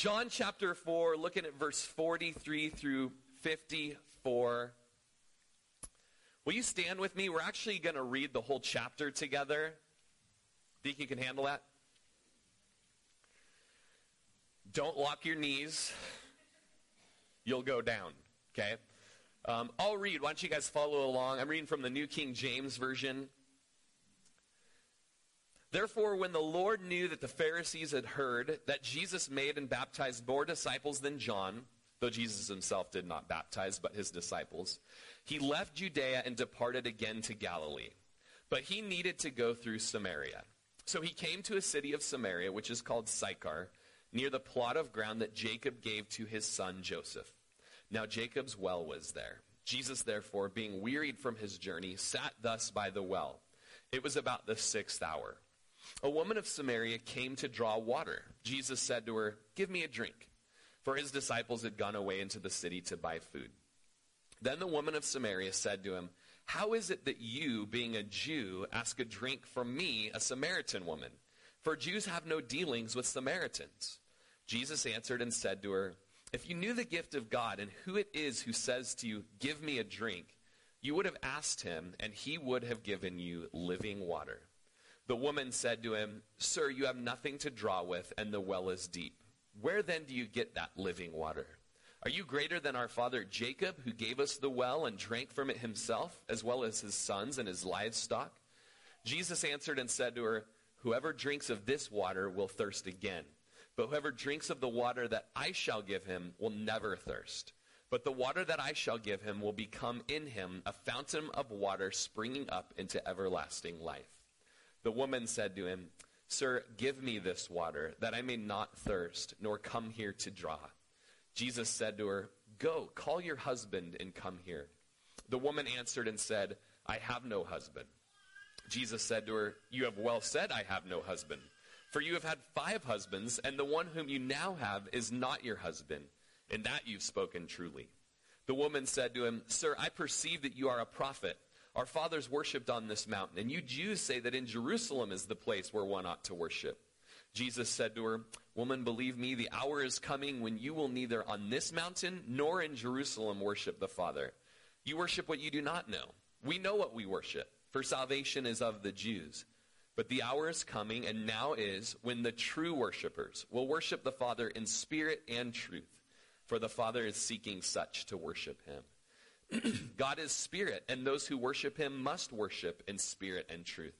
John chapter 4, looking at verse 43 through 54. Will you stand with me? We're actually going to read the whole chapter together. Think you can handle that? Don't lock your knees. You'll go down, okay? Um, I'll read. Why don't you guys follow along? I'm reading from the New King James Version. Therefore, when the Lord knew that the Pharisees had heard that Jesus made and baptized more disciples than John, though Jesus himself did not baptize, but his disciples, he left Judea and departed again to Galilee. But he needed to go through Samaria. So he came to a city of Samaria, which is called Sychar, near the plot of ground that Jacob gave to his son Joseph. Now Jacob's well was there. Jesus, therefore, being wearied from his journey, sat thus by the well. It was about the sixth hour. A woman of Samaria came to draw water. Jesus said to her, Give me a drink. For his disciples had gone away into the city to buy food. Then the woman of Samaria said to him, How is it that you, being a Jew, ask a drink from me, a Samaritan woman? For Jews have no dealings with Samaritans. Jesus answered and said to her, If you knew the gift of God and who it is who says to you, Give me a drink, you would have asked him, and he would have given you living water. The woman said to him, Sir, you have nothing to draw with, and the well is deep. Where then do you get that living water? Are you greater than our father Jacob, who gave us the well and drank from it himself, as well as his sons and his livestock? Jesus answered and said to her, Whoever drinks of this water will thirst again. But whoever drinks of the water that I shall give him will never thirst. But the water that I shall give him will become in him a fountain of water springing up into everlasting life. The woman said to him, Sir, give me this water, that I may not thirst, nor come here to draw. Jesus said to her, Go, call your husband and come here. The woman answered and said, I have no husband. Jesus said to her, You have well said, I have no husband. For you have had five husbands, and the one whom you now have is not your husband. In that you've spoken truly. The woman said to him, Sir, I perceive that you are a prophet. Our fathers worshipped on this mountain, and you Jews say that in Jerusalem is the place where one ought to worship. Jesus said to her, Woman, believe me, the hour is coming when you will neither on this mountain nor in Jerusalem worship the Father. You worship what you do not know. We know what we worship, for salvation is of the Jews. But the hour is coming, and now is, when the true worshippers will worship the Father in spirit and truth, for the Father is seeking such to worship him. God is spirit, and those who worship him must worship in spirit and truth.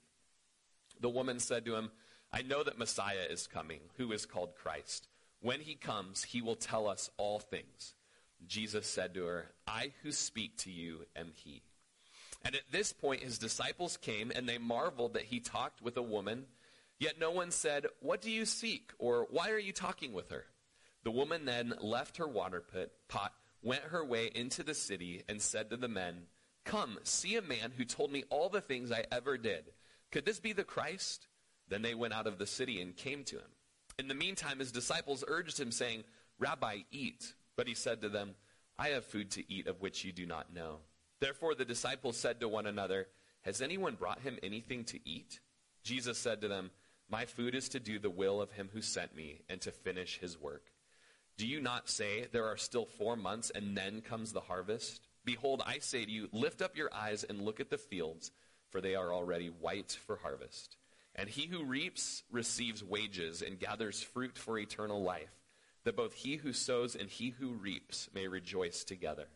The woman said to him, I know that Messiah is coming, who is called Christ. When he comes, he will tell us all things. Jesus said to her, I who speak to you am he. And at this point, his disciples came, and they marveled that he talked with a woman. Yet no one said, What do you seek? or Why are you talking with her? The woman then left her water pot went her way into the city and said to the men, Come, see a man who told me all the things I ever did. Could this be the Christ? Then they went out of the city and came to him. In the meantime, his disciples urged him, saying, Rabbi, eat. But he said to them, I have food to eat of which you do not know. Therefore the disciples said to one another, Has anyone brought him anything to eat? Jesus said to them, My food is to do the will of him who sent me and to finish his work. Do you not say, There are still four months, and then comes the harvest? Behold, I say to you, lift up your eyes and look at the fields, for they are already white for harvest. And he who reaps receives wages and gathers fruit for eternal life, that both he who sows and he who reaps may rejoice together.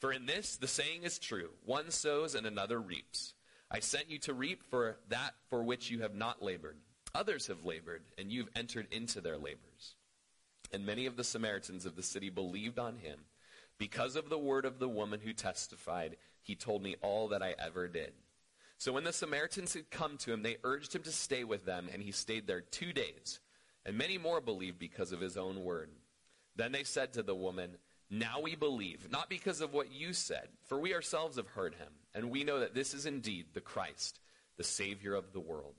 For in this the saying is true one sows and another reaps. I sent you to reap for that for which you have not labored. Others have labored, and you've entered into their labors. And many of the Samaritans of the city believed on him. Because of the word of the woman who testified, he told me all that I ever did. So when the Samaritans had come to him, they urged him to stay with them, and he stayed there two days. And many more believed because of his own word. Then they said to the woman, Now we believe, not because of what you said, for we ourselves have heard him, and we know that this is indeed the Christ, the Savior of the world.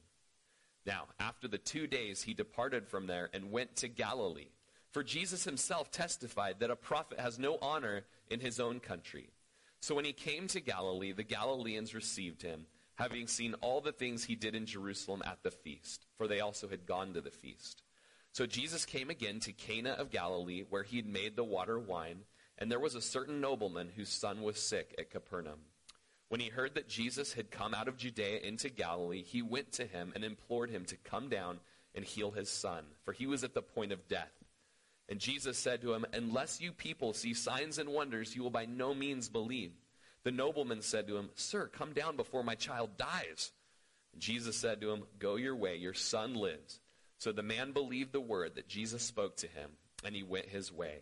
Now, after the two days, he departed from there and went to Galilee for Jesus himself testified that a prophet has no honor in his own country. So when he came to Galilee, the Galileans received him, having seen all the things he did in Jerusalem at the feast, for they also had gone to the feast. So Jesus came again to Cana of Galilee, where he had made the water wine, and there was a certain nobleman whose son was sick at Capernaum. When he heard that Jesus had come out of Judea into Galilee, he went to him and implored him to come down and heal his son, for he was at the point of death. And Jesus said to him, Unless you people see signs and wonders, you will by no means believe. The nobleman said to him, Sir, come down before my child dies. And Jesus said to him, Go your way, your son lives. So the man believed the word that Jesus spoke to him, and he went his way.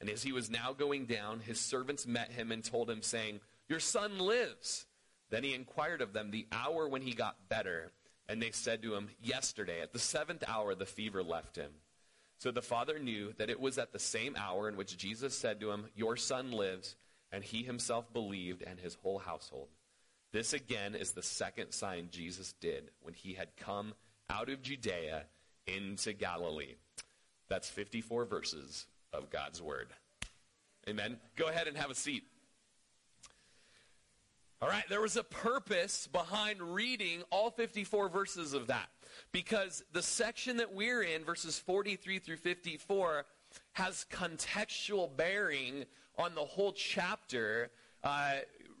And as he was now going down, his servants met him and told him, saying, Your son lives. Then he inquired of them the hour when he got better. And they said to him, Yesterday, at the seventh hour, the fever left him. So the father knew that it was at the same hour in which Jesus said to him, Your son lives. And he himself believed, and his whole household. This again is the second sign Jesus did when he had come out of Judea into Galilee. That's 54 verses of God's word. Amen. Go ahead and have a seat. All right, there was a purpose behind reading all 54 verses of that. Because the section that we're in, verses 43 through 54, has contextual bearing on the whole chapter uh,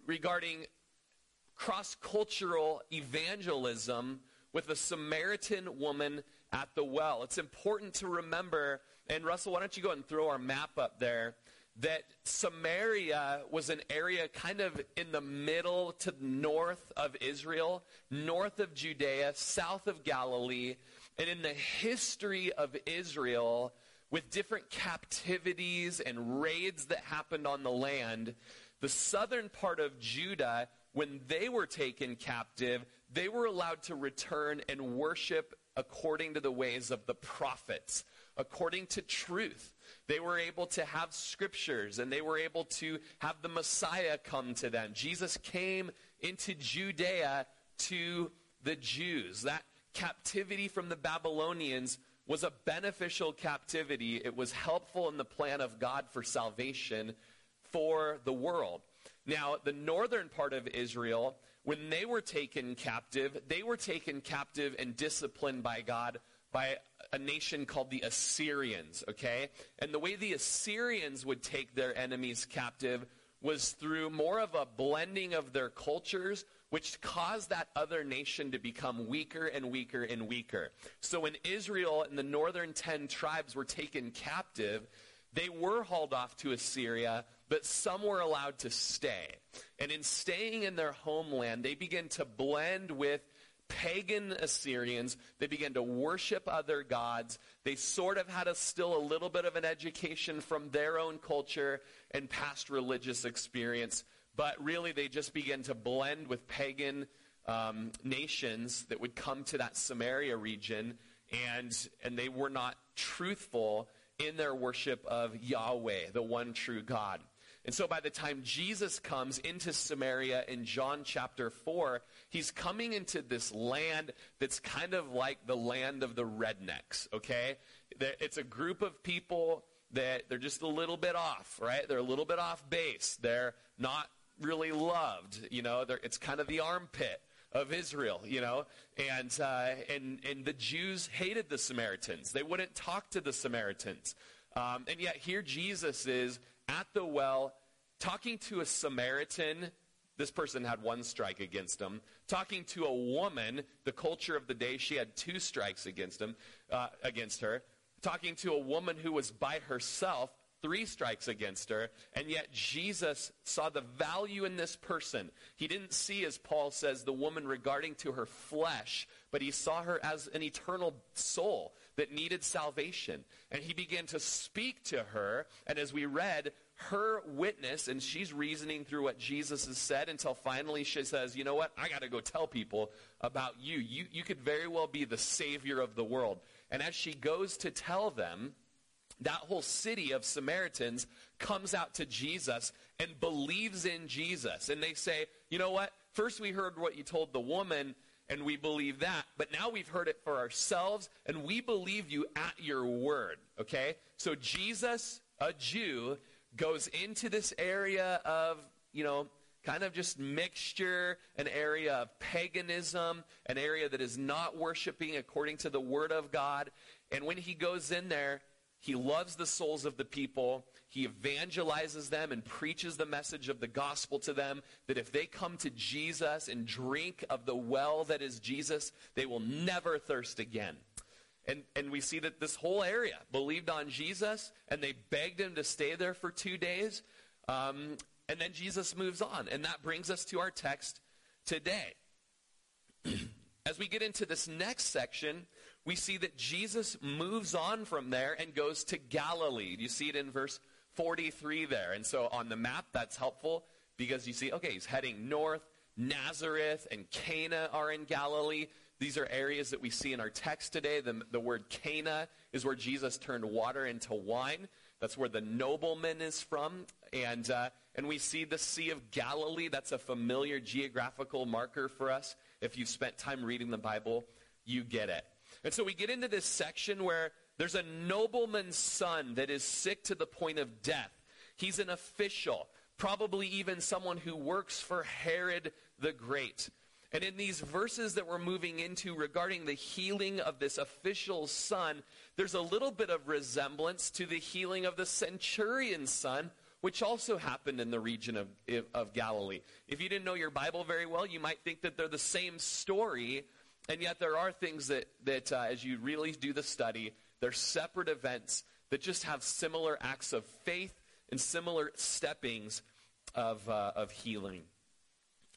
regarding cross cultural evangelism with a Samaritan woman at the well. It's important to remember, and Russell, why don't you go and throw our map up there? That Samaria was an area kind of in the middle to north of Israel, north of Judea, south of Galilee. And in the history of Israel, with different captivities and raids that happened on the land, the southern part of Judah, when they were taken captive, they were allowed to return and worship according to the ways of the prophets, according to truth. They were able to have scriptures and they were able to have the Messiah come to them. Jesus came into Judea to the Jews. That captivity from the Babylonians was a beneficial captivity. It was helpful in the plan of God for salvation for the world. Now, the northern part of Israel, when they were taken captive, they were taken captive and disciplined by God by a nation called the Assyrians, okay? And the way the Assyrians would take their enemies captive was through more of a blending of their cultures which caused that other nation to become weaker and weaker and weaker. So when Israel and the northern 10 tribes were taken captive, they were hauled off to Assyria, but some were allowed to stay. And in staying in their homeland, they began to blend with pagan Assyrians. They began to worship other gods. They sort of had a, still a little bit of an education from their own culture and past religious experience but really they just began to blend with pagan um, nations that would come to that Samaria region, and, and they were not truthful in their worship of Yahweh, the one true God. And so by the time Jesus comes into Samaria in John chapter 4, he's coming into this land that's kind of like the land of the rednecks, okay? It's a group of people that they're just a little bit off, right? They're a little bit off base. They're not really loved. You know, it's kind of the armpit of Israel, you know, and, uh, and, and the Jews hated the Samaritans. They wouldn't talk to the Samaritans. Um, and yet here Jesus is at the well talking to a Samaritan. This person had one strike against him. Talking to a woman, the culture of the day, she had two strikes against him, uh, against her. Talking to a woman who was by herself, three strikes against her, and yet Jesus saw the value in this person. He didn't see, as Paul says, the woman regarding to her flesh, but he saw her as an eternal soul that needed salvation. And he began to speak to her, and as we read, her witness, and she's reasoning through what Jesus has said until finally she says, You know what? I got to go tell people about you. you. You could very well be the Savior of the world. And as she goes to tell them, that whole city of Samaritans comes out to Jesus and believes in Jesus. And they say, you know what? First we heard what you told the woman, and we believe that. But now we've heard it for ourselves, and we believe you at your word. Okay? So Jesus, a Jew, goes into this area of, you know, kind of just mixture, an area of paganism, an area that is not worshiping according to the word of God And when he goes in there, he loves the souls of the people. He evangelizes them and preaches the message of the gospel to them that if they come to Jesus and drink of the well that is Jesus, they will never thirst again. And, and we see that this whole area believed on Jesus and they begged him to stay there for two days. Um, and then Jesus moves on. And that brings us to our text today. As we get into this next section, we see that Jesus moves on from there and goes to Galilee. You see it in verse 43 there. And so on the map, that's helpful because you see, okay, he's heading north. Nazareth and Cana are in Galilee. These are areas that we see in our text today. The, the word Cana is where Jesus turned water into wine. That's where the nobleman is from. And, uh, and we see the Sea of Galilee. That's a familiar geographical marker for us. If you've spent time reading the Bible, you get it. And so we get into this section where there's a nobleman's son that is sick to the point of death. He's an official, probably even someone who works for Herod the Great. And in these verses that we're moving into regarding the healing of this official son, there's a little bit of resemblance to the healing of the centurion's son, which also happened in the region of, of Galilee. If you didn't know your Bible very well, you might think that they're the same story, and yet there are things that, that uh, as you really do the study, they're separate events that just have similar acts of faith and similar steppings of, uh, of healing.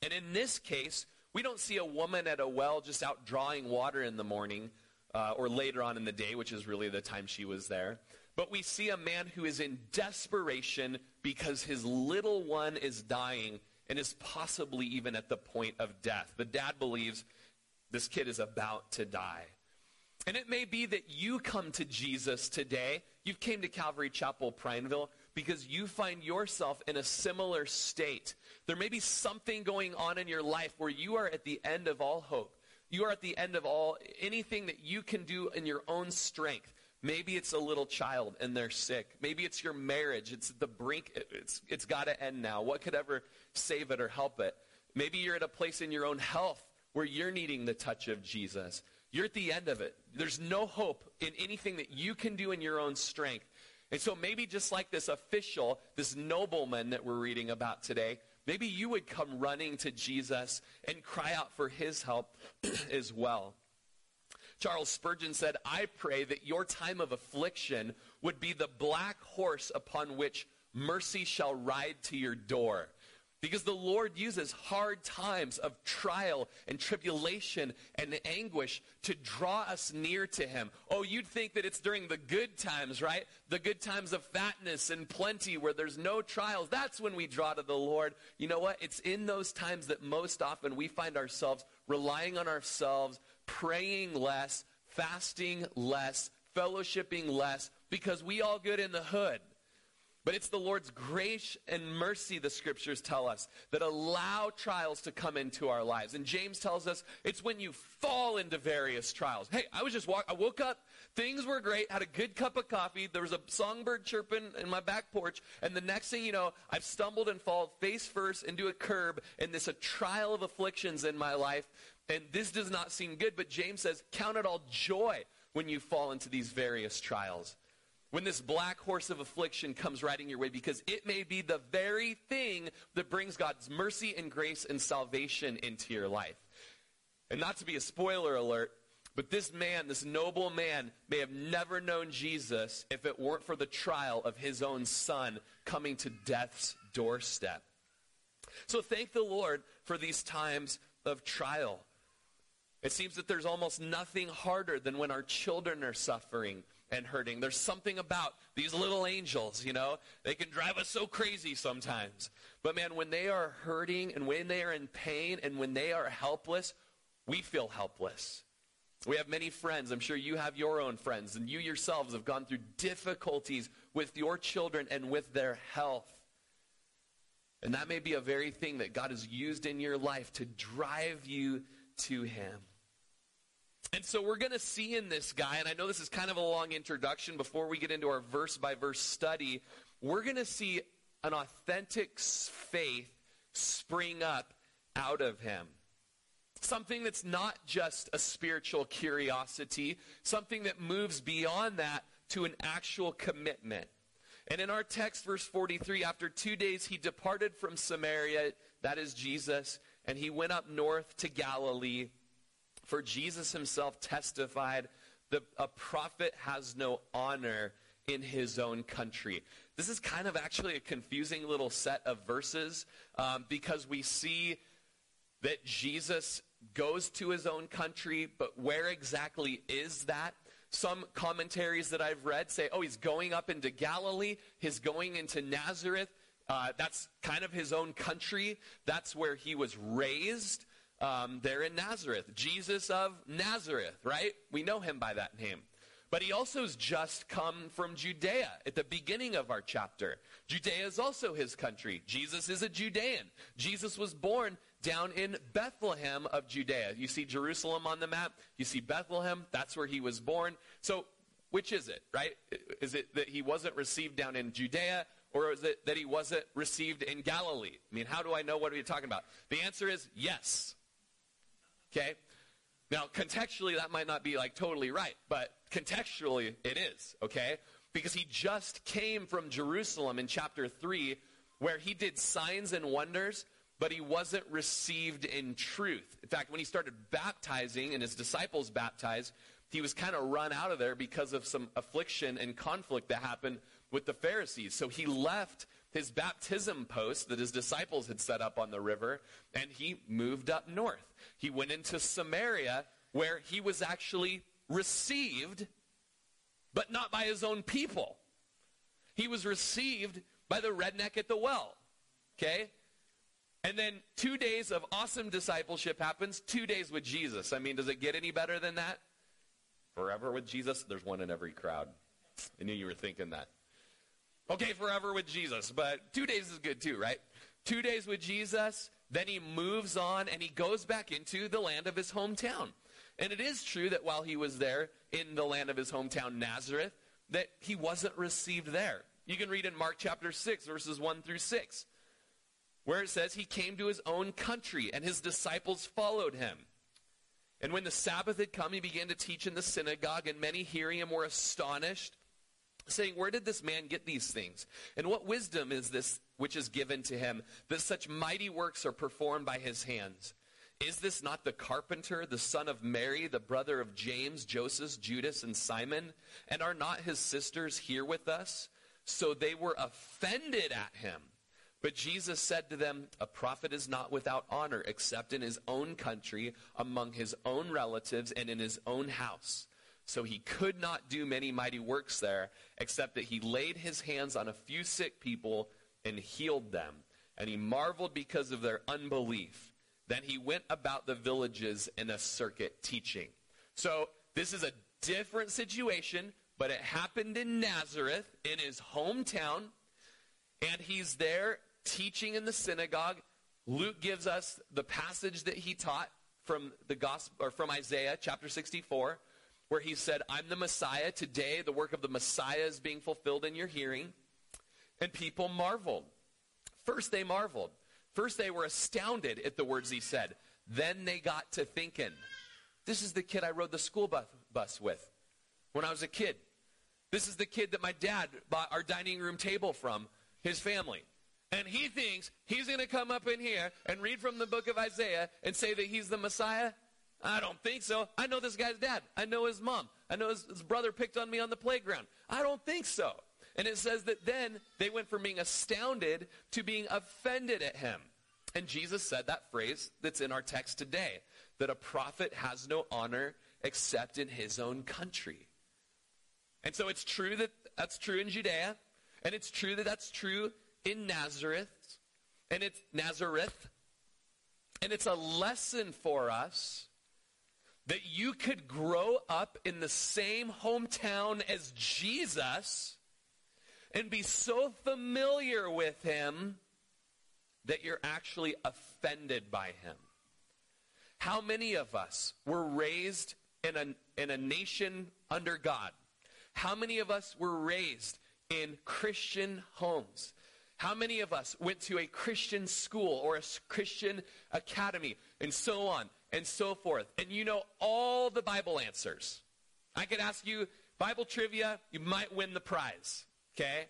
And in this case, we don't see a woman at a well just out drawing water in the morning uh, or later on in the day, which is really the time she was there. But we see a man who is in desperation because his little one is dying and is possibly even at the point of death. The dad believes this kid is about to die. And it may be that you come to Jesus today. You've came to Calvary Chapel, Prineville, because you find yourself in a similar state. There may be something going on in your life where you are at the end of all hope. You are at the end of all anything that you can do in your own strength. Maybe it's a little child and they're sick. Maybe it's your marriage. It's the brink. It's, it's got to end now. What could ever save it or help it? Maybe you're at a place in your own health where you're needing the touch of Jesus. You're at the end of it. There's no hope in anything that you can do in your own strength. And so maybe just like this official, this nobleman that we're reading about today, maybe you would come running to Jesus and cry out for his help as well. Charles Spurgeon said, I pray that your time of affliction would be the black horse upon which mercy shall ride to your door. Because the Lord uses hard times of trial and tribulation and anguish to draw us near to Him. Oh, you'd think that it's during the good times, right? The good times of fatness and plenty where there's no trials. That's when we draw to the Lord. You know what? It's in those times that most often we find ourselves relying on ourselves, praying less, fasting less, fellowshipping less, because we all good in the hood. But it's the Lord's grace and mercy, the scriptures tell us, that allow trials to come into our lives. And James tells us it's when you fall into various trials. Hey, I was just walk I woke up, things were great, had a good cup of coffee, there was a songbird chirping in my back porch, and the next thing you know, I've stumbled and fallen face first into a curb, and this a trial of afflictions in my life, and this does not seem good, but James says, count it all joy when you fall into these various trials when this black horse of affliction comes riding your way because it may be the very thing that brings God's mercy and grace and salvation into your life. And not to be a spoiler alert, but this man, this noble man, may have never known Jesus if it weren't for the trial of his own son coming to death's doorstep. So thank the Lord for these times of trial. It seems that there's almost nothing harder than when our children are suffering and hurting. There's something about these little angels, you know, they can drive us so crazy sometimes. But man, when they are hurting and when they are in pain and when they are helpless, we feel helpless. We have many friends. I'm sure you have your own friends, and you yourselves have gone through difficulties with your children and with their health. And that may be a very thing that God has used in your life to drive you to Him. And so we're going to see in this guy, and I know this is kind of a long introduction before we get into our verse by verse study, we're going to see an authentic faith spring up out of him. something that's not just a spiritual curiosity, something that moves beyond that to an actual commitment. And in our text, verse 43, after two days he departed from Samaria, that is Jesus, and he went up north to Galilee. For Jesus himself testified that a prophet has no honor in his own country. This is kind of actually a confusing little set of verses um, because we see that Jesus goes to his own country, but where exactly is that? Some commentaries that I've read say, oh, he's going up into Galilee, he's going into Nazareth. Uh, that's kind of his own country. That's where he was raised. Um, there in Nazareth. Jesus of Nazareth, right? We know him by that name. But he also has just come from Judea at the beginning of our chapter. Judea is also his country. Jesus is a Judean. Jesus was born down in Bethlehem of Judea. You see Jerusalem on the map. You see Bethlehem. That's where he was born. So, which is it, right? Is it that he wasn't received down in Judea, or is it that he wasn't received in Galilee? I mean, how do I know what are you talking about? The answer is yes. Okay? Now, contextually, that might not be like totally right, but contextually, it is, okay? Because he just came from Jerusalem in chapter 3, where he did signs and wonders, but he wasn't received in truth. In fact, when he started baptizing and his disciples baptized, he was kind of run out of there because of some affliction and conflict that happened with the Pharisees. So he left his baptism post that his disciples had set up on the river, and he moved up north. He went into Samaria, where he was actually received, but not by his own people. He was received by the redneck at the well. Okay? And then two days of awesome discipleship happens, two days with Jesus. I mean, does it get any better than that? Forever with Jesus? There's one in every crowd. I knew you were thinking that. Okay, forever with Jesus, but two days is good too, right? Two days with Jesus, then he moves on and he goes back into the land of his hometown. And it is true that while he was there in the land of his hometown, Nazareth, that he wasn't received there. You can read in Mark chapter 6, verses 1 through 6, where it says he came to his own country and his disciples followed him. And when the Sabbath had come, he began to teach in the synagogue, and many hearing him were astonished saying, Where did this man get these things? And what wisdom is this which is given to him, that such mighty works are performed by his hands? Is this not the carpenter, the son of Mary, the brother of James, Joseph, Judas, and Simon? And are not his sisters here with us? So they were offended at him. But Jesus said to them, A prophet is not without honor except in his own country, among his own relatives, and in his own house. So he could not do many mighty works there, except that he laid his hands on a few sick people and healed them. And he marveled because of their unbelief. Then he went about the villages in a circuit teaching. So this is a different situation, but it happened in Nazareth, in his hometown. And he's there teaching in the synagogue. Luke gives us the passage that he taught from the gospel or from Isaiah chapter 64 where he said, I'm the Messiah. Today, the work of the Messiah is being fulfilled in your hearing. And people marveled. First, they marveled. First, they were astounded at the words he said. Then they got to thinking, this is the kid I rode the school bus, with when I was a kid. This is the kid that my dad bought our dining room table from, his family. And he thinks he's going to come up in here and read from the book of Isaiah and say that he's the Messiah. I don't think so. I know this guy's dad. I know his mom. I know his, his, brother picked on me on the playground. I don't think so. And it says that then they went from being astounded to being offended at him. And Jesus said that phrase that's in our text today that a prophet has no honor except in his own country. And so it's true that that's true in Judea, and it's true that that's true in Nazareth, and it's Nazareth. And it's a lesson for us that you could grow up in the same hometown as Jesus and be so familiar with him that you're actually offended by him. How many of us were raised in a, in a nation under God? How many of us were raised in Christian homes? How many of us went to a Christian school or a Christian academy and so on? And so forth. And you know all the Bible answers. I could ask you Bible trivia, you might win the prize. Okay?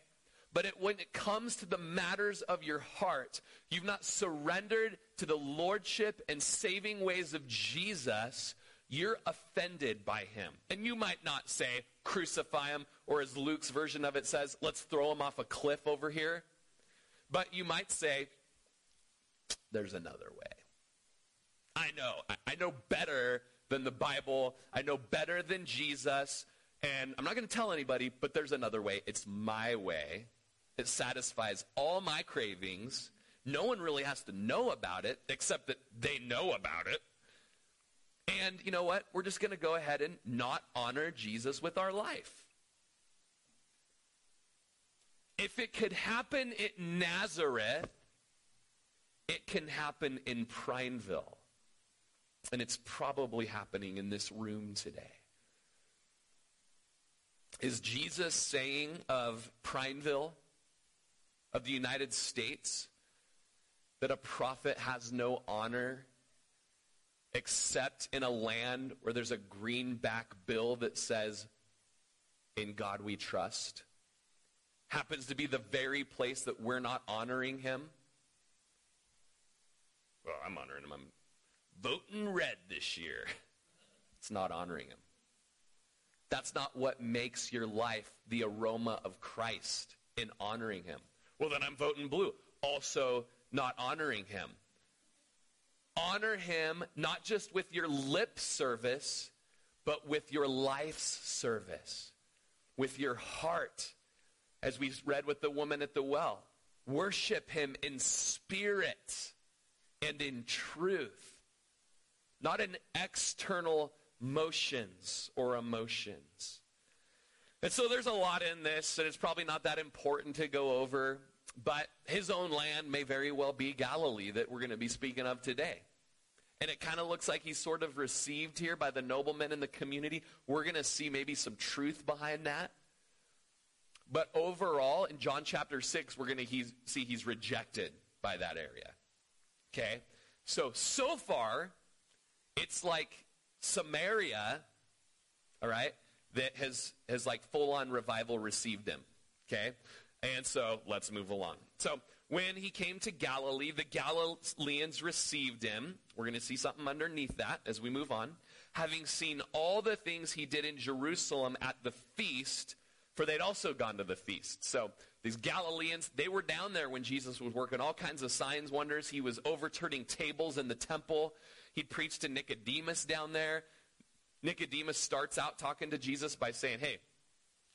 But it, when it comes to the matters of your heart, you've not surrendered to the lordship and saving ways of Jesus, you're offended by him. And you might not say, crucify him, or as Luke's version of it says, let's throw him off a cliff over here. But you might say, there's another way. I know. I know better than the Bible. I know better than Jesus. And I'm not going to tell anybody, but there's another way. It's my way. It satisfies all my cravings. No one really has to know about it, except that they know about it. And you know what? We're just going to go ahead and not honor Jesus with our life. If it could happen in Nazareth, it can happen in Prineville. And it's probably happening in this room today. Is Jesus saying of Prineville, of the United States, that a prophet has no honor except in a land where there's a greenback bill that says, In God we trust? Happens to be the very place that we're not honoring him? Well, I'm honoring him. I'm voting red this year. It's not honoring him. That's not what makes your life the aroma of Christ in honoring him. Well, then I'm voting blue. Also, not honoring him. Honor him not just with your lip service, but with your life's service, with your heart, as we read with the woman at the well. Worship him in spirit and in truth, not in external motions or emotions. And so there's a lot in this, and it's probably not that important to go over. But his own land may very well be Galilee that we're going to be speaking of today. And it kind of looks like he's sort of received here by the noblemen in the community. We're going to see maybe some truth behind that. But overall, in John chapter 6, we're going to see he's rejected by that area. Okay? So, so far, it's like Samaria, all right, that has, has like full on revival received him. Okay? And so let's move along. So when he came to Galilee, the Galileans received him. We're going to see something underneath that as we move on. Having seen all the things he did in Jerusalem at the feast, for they'd also gone to the feast. So these Galileans, they were down there when Jesus was working all kinds of signs, wonders. He was overturning tables in the temple. He preached to Nicodemus down there. Nicodemus starts out talking to Jesus by saying, Hey,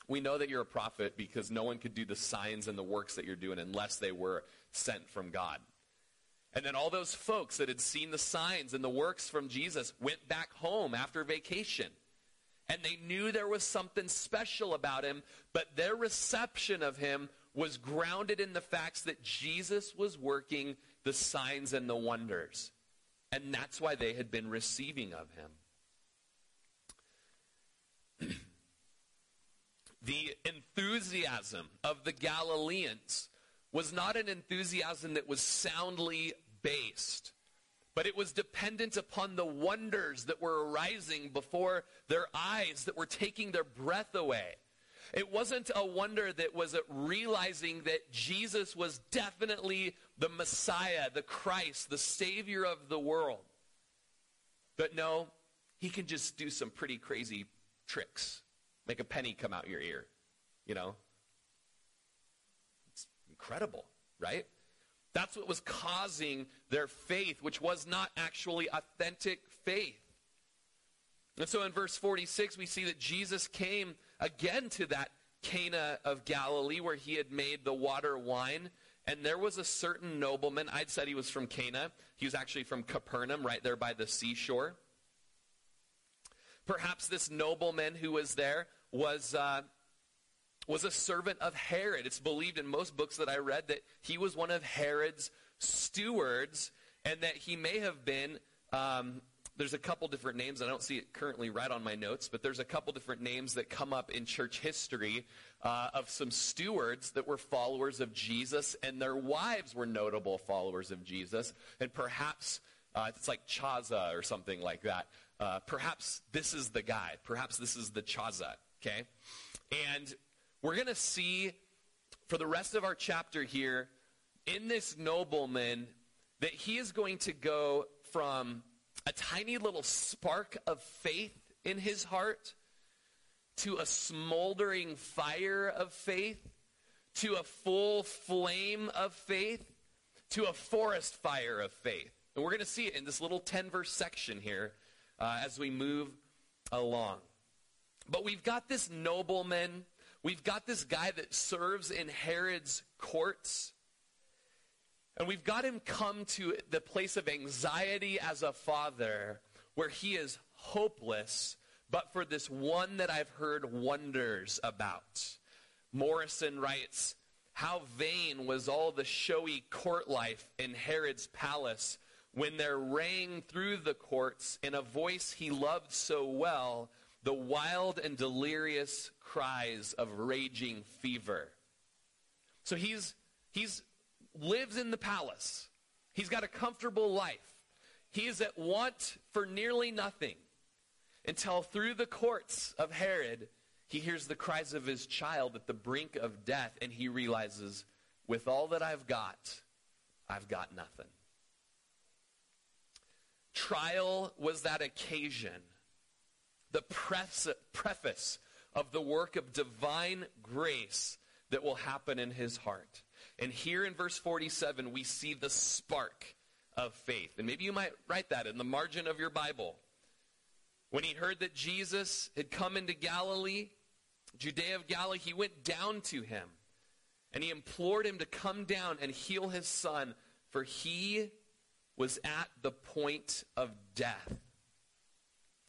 we know that you're a prophet because no one could do the signs and the works that you're doing unless they were sent from God. And then all those folks that had seen the signs and the works from Jesus went back home after vacation. And they knew there was something special about him, but their reception of him was grounded in the facts that Jesus was working the signs and the wonders. And that's why they had been receiving of him. the enthusiasm of the Galileans was not an enthusiasm that was soundly based, but it was dependent upon the wonders that were arising before their eyes that were taking their breath away. It wasn't a wonder that was realizing that Jesus was definitely the Messiah, the Christ, the Savior of the world. But no, he can just do some pretty crazy tricks make a penny come out your ear. You know? It's incredible, right? That's what was causing their faith, which was not actually authentic faith. And so in verse 46, we see that Jesus came again to that Cana of Galilee where he had made the water wine. And there was a certain nobleman. I'd said he was from Cana. He was actually from Capernaum, right there by the seashore. Perhaps this nobleman who was there was, uh, was a servant of Herod. It's believed in most books that I read that he was one of Herod's stewards and that he may have been. Um, there's a couple different names. I don't see it currently right on my notes, but there's a couple different names that come up in church history uh, of some stewards that were followers of Jesus, and their wives were notable followers of Jesus. And perhaps Uh, it's like Chaza or something like that. Uh, perhaps this is the guy. Perhaps this is the Chaza, okay? And we're going to see for the rest of our chapter here in this nobleman that he is going to go from a tiny little spark of faith in his heart to a smoldering fire of faith to a full flame of faith to a forest fire of faith. And we're going to see it in this little 10 verse section here uh, as we move along. But we've got this nobleman, we've got this guy that serves in Herod's courts. And we've got him come to the place of anxiety as a father where he is hopeless, but for this one that I've heard wonders about. Morrison writes, How vain was all the showy court life in Herod's palace when there rang through the courts in a voice he loved so well the wild and delirious cries of raging fever. So he's he's lives in the palace. He's got a comfortable life. He is at want for nearly nothing until through the courts of Herod he hears the cries of his child at the brink of death and he realizes with all that I've got I've got nothing. Trial was that occasion, the preface of the work of divine grace that will happen in his heart. And here in verse 47, we see the spark of faith. And maybe you might write that in the margin of your Bible. When he heard that Jesus had come into Galilee, Judea of Galilee, he went down to him and he implored him to come down and heal his son, for he was at the point of death.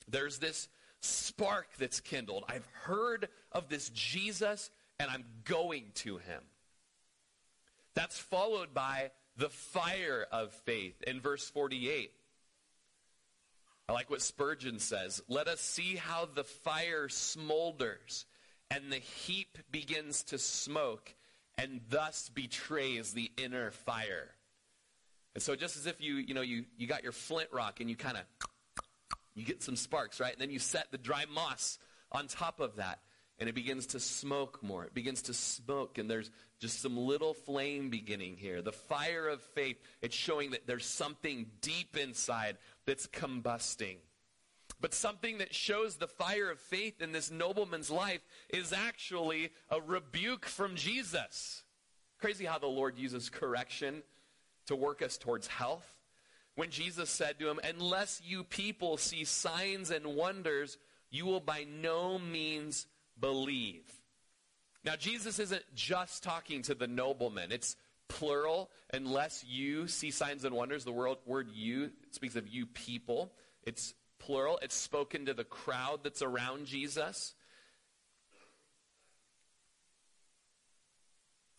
There's this spark that's kindled. I've heard of this Jesus and I'm going to him. That's followed by the fire of faith in verse 48. I like what Spurgeon says. Let us see how the fire smolders and the heap begins to smoke and thus betrays the inner fire. And so just as if you, you know, you, you got your flint rock and you kind of, you get some sparks, right? And then you set the dry moss on top of that and it begins to smoke more. It begins to smoke and there's just some little flame beginning here. The fire of faith, it's showing that there's something deep inside that's combusting. But something that shows the fire of faith in this nobleman's life is actually a rebuke from Jesus. Crazy how the Lord uses correction to work us towards health. When Jesus said to him, Unless you people see signs and wonders, you will by no means believe. Now, Jesus isn't just talking to the nobleman. It's plural. Unless you see signs and wonders, the word, word you speaks of you people. It's plural. It's spoken to the crowd that's around Jesus.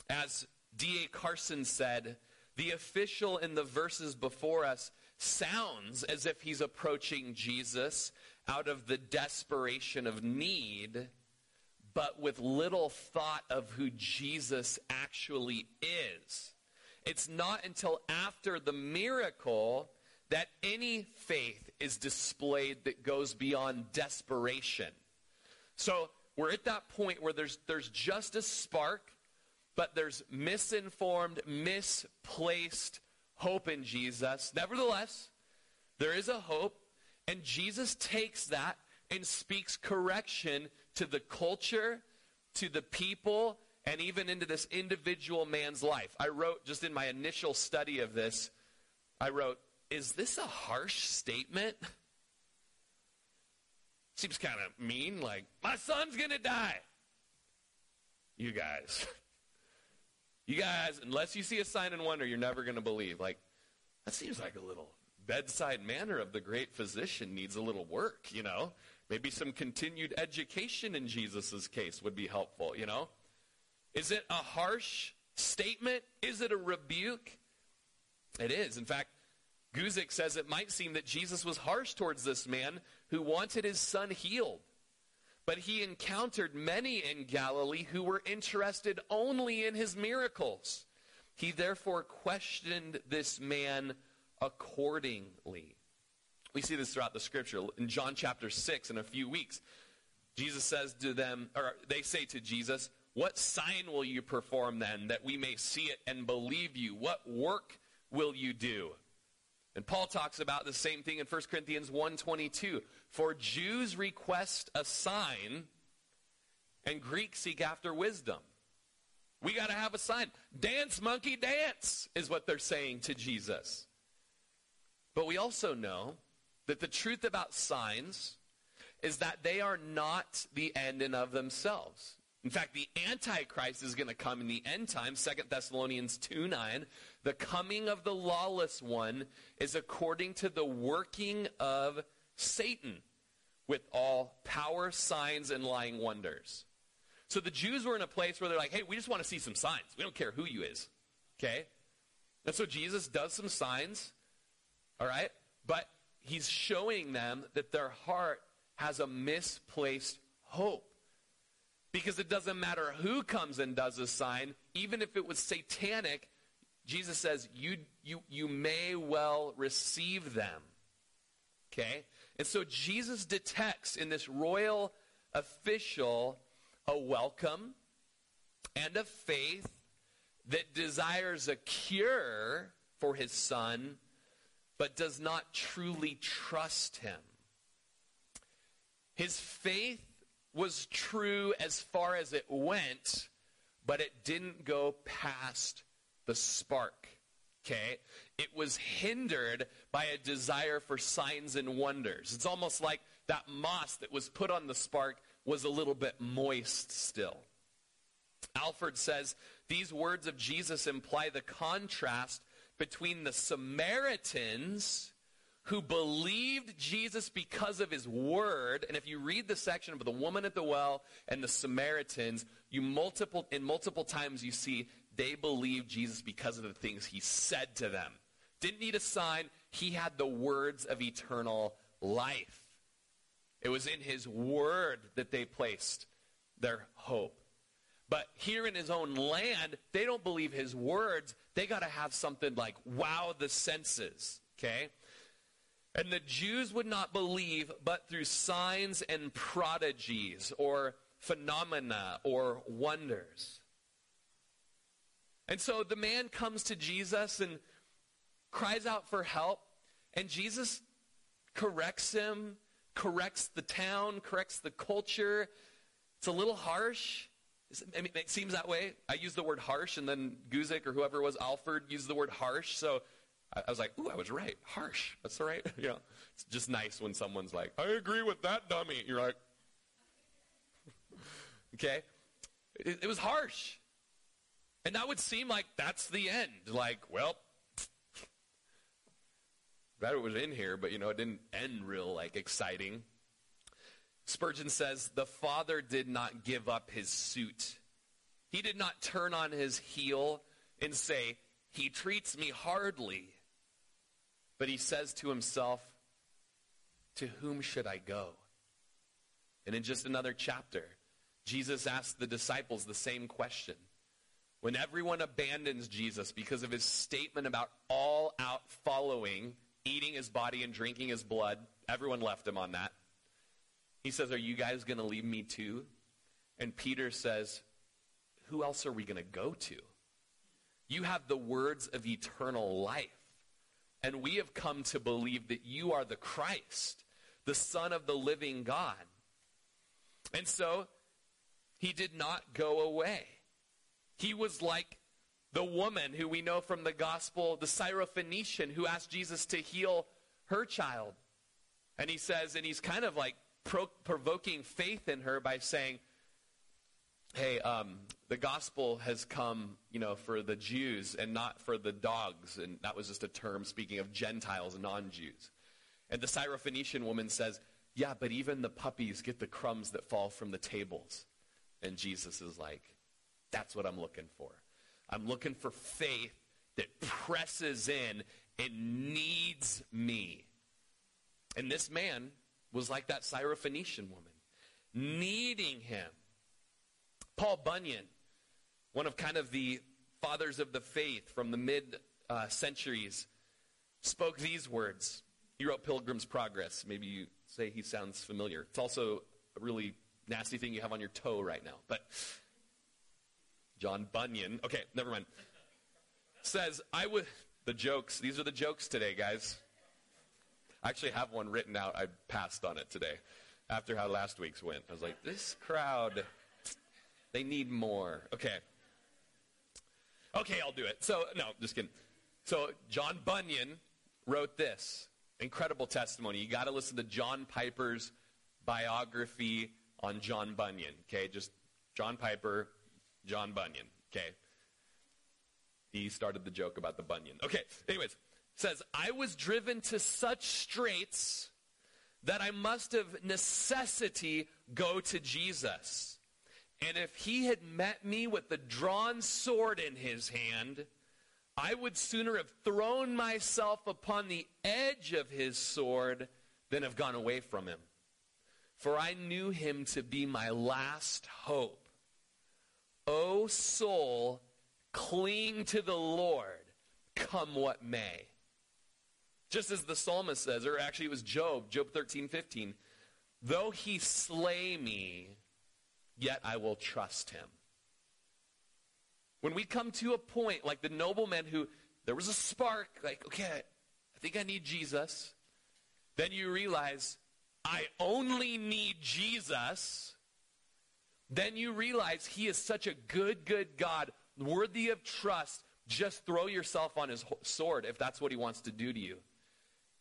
As D.A. Carson said, the official in the verses before us sounds as if he's approaching Jesus out of the desperation of need, but with little thought of who Jesus actually is. It's not until after the miracle that any faith is displayed that goes beyond desperation. So we're at that point where there's, there's just a spark but there's misinformed, misplaced hope in Jesus. Nevertheless, there is a hope, and Jesus takes that and speaks correction to the culture, to the people, and even into this individual man's life. I wrote, just in my initial study of this, I wrote, Is this a harsh statement? Seems kind of mean, like, my son's gonna die. You guys. You guys, unless you see a sign and wonder, you're never going to believe. Like, that seems like a little bedside manner of the great physician needs a little work, you know? Maybe some continued education in Jesus' case would be helpful, you know? Is it a harsh statement? Is it a rebuke? It is. In fact, Guzik says it might seem that Jesus was harsh towards this man who wanted his son healed. But he encountered many in Galilee who were interested only in his miracles. He therefore questioned this man accordingly. We see this throughout the scripture. In John chapter 6, in a few weeks, Jesus says to them, or they say to Jesus, What sign will you perform then that we may see it and believe you? What work will you do? And Paul talks about the same thing in 1 Corinthians 1.22. For Jews request a sign, and Greeks seek after wisdom. We got to have a sign. Dance, monkey, dance, is what they're saying to Jesus. But we also know that the truth about signs is that they are not the end in of themselves. In fact, the Antichrist is going to come in the end time, 2 Thessalonians 2 9. The coming of the lawless one is according to the working of Satan with all power, signs, and lying wonders. So the Jews were in a place where they're like, hey, we just want to see some signs. We don't care who you is. Okay? And so Jesus does some signs, all right? But he's showing them that their heart has a misplaced hope. Because it doesn't matter who comes and does a sign, even if it was satanic, Jesus says you, you, you may well receive them. Okay? And so Jesus detects in this royal official a welcome and a faith that desires a cure for his son, but does not truly trust him. His faith was true as far as it went, but it didn't go past the spark. Okay? It was hindered by a desire for signs and wonders. It's almost like that moss that was put on the spark was a little bit moist still. Alford says these words of Jesus imply the contrast between the Samaritans who believed Jesus because of his word. And if you read the section of the woman at the well and the Samaritans, you multiple in multiple times you see they believed Jesus because of the things he said to them. Didn't need a sign, he had the words of eternal life. It was in his word that they placed their hope. But here in his own land, they don't believe his words. They got to have something like wow the senses, okay? And the Jews would not believe but through signs and prodigies or phenomena or wonders. And so the man comes to Jesus and cries out for help, and Jesus corrects him corrects the town, corrects the culture. It's a little harsh. It seems that way. I use the word harsh, and then Guzik or whoever was, Alford, used the word harsh. So I, was like, ooh, I was right. Harsh. That's the right. know, it's just nice when someone's like, I agree with that dummy. You're like, okay. It, it was harsh. And that would seem like that's the end. Like, well, that it was in here, but you know, it didn't end real like exciting. Spurgeon says, The father did not give up his suit. He did not turn on his heel and say, He treats me hardly. But he says to himself, To whom should I go? And in just another chapter, Jesus asked the disciples the same question. When everyone abandons Jesus because of his statement about all out following eating his body and drinking his blood. Everyone left him on that. He says, Are you guys going to leave me too? And Peter says, Who else are we going to go to? You have the words of eternal life. And we have come to believe that you are the Christ, the Son of the living God. And so he did not go away. He was like the woman who we know from the gospel, the Syrophoenician, who asked Jesus to heal her child. And he says, and he's kind of like pro- provoking faith in her by saying, hey, um, the gospel has come, you know, for the Jews and not for the dogs. And that was just a term speaking of Gentiles, non-Jews. And the Syrophoenician woman says, yeah, but even the puppies get the crumbs that fall from the tables. And Jesus is like, that's what I'm looking for. I'm looking for faith that presses in and needs me. And this man was like that Syrophoenician woman, needing him. Paul Bunyan, one of kind of the fathers of the faith from the mid uh, centuries, spoke these words. He wrote Pilgrim's Progress. Maybe you say he sounds familiar. It's also a really nasty thing you have on your toe right now. But John Bunyan, okay, never mind, says, I would, the jokes, these are the jokes today, guys. I actually have one written out. I passed on it today after how last week's went. I was like, this crowd, they need more. Okay. Okay, I'll do it. So, no, just kidding. So, John Bunyan wrote this incredible testimony. You got to listen to John Piper's biography on John Bunyan. Okay, just John Piper, John Bunyan. Okay. He started the joke about the bunion. Okay, anyways, says, I was driven to such straits that I must of necessity go to Jesus. And if he had met me with the drawn sword in his hand, I would sooner have thrown myself upon the edge of his sword than have gone away from him. For I knew him to be my last hope. O soul, cling to the Lord, come what may. Just as the psalmist says, or actually it was Job, Job 13, 15. Though he slay me, yet I will trust him. When we come to a point like the nobleman who, there was a spark, like, okay, I think I need Jesus. Then you realize, I only need Jesus. Then you realize he is such a good, good God, worthy of trust. Just throw yourself on his sword if that's what he wants to do to you.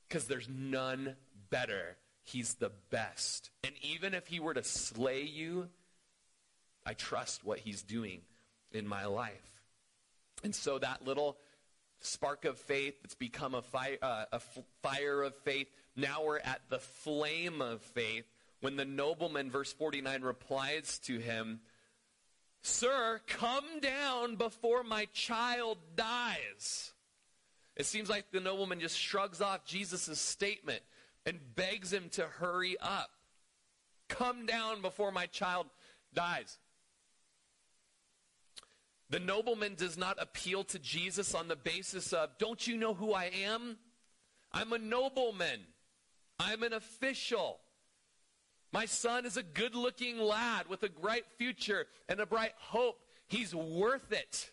Because there's none better. He's the best. And even if he were to slay you, I trust what he's doing in my life. And so that little spark of faith that's become a fire, uh, a f- fire of faith, now we're at the flame of faith when the nobleman, verse 49, replies to him, Sir, come down before my child dies. It seems like the nobleman just shrugs off Jesus' statement and begs him to hurry up. Come down before my child dies. The nobleman does not appeal to Jesus on the basis of, Don't you know who I am? I'm a nobleman, I'm an official. My son is a good looking lad with a bright future and a bright hope. He's worth it.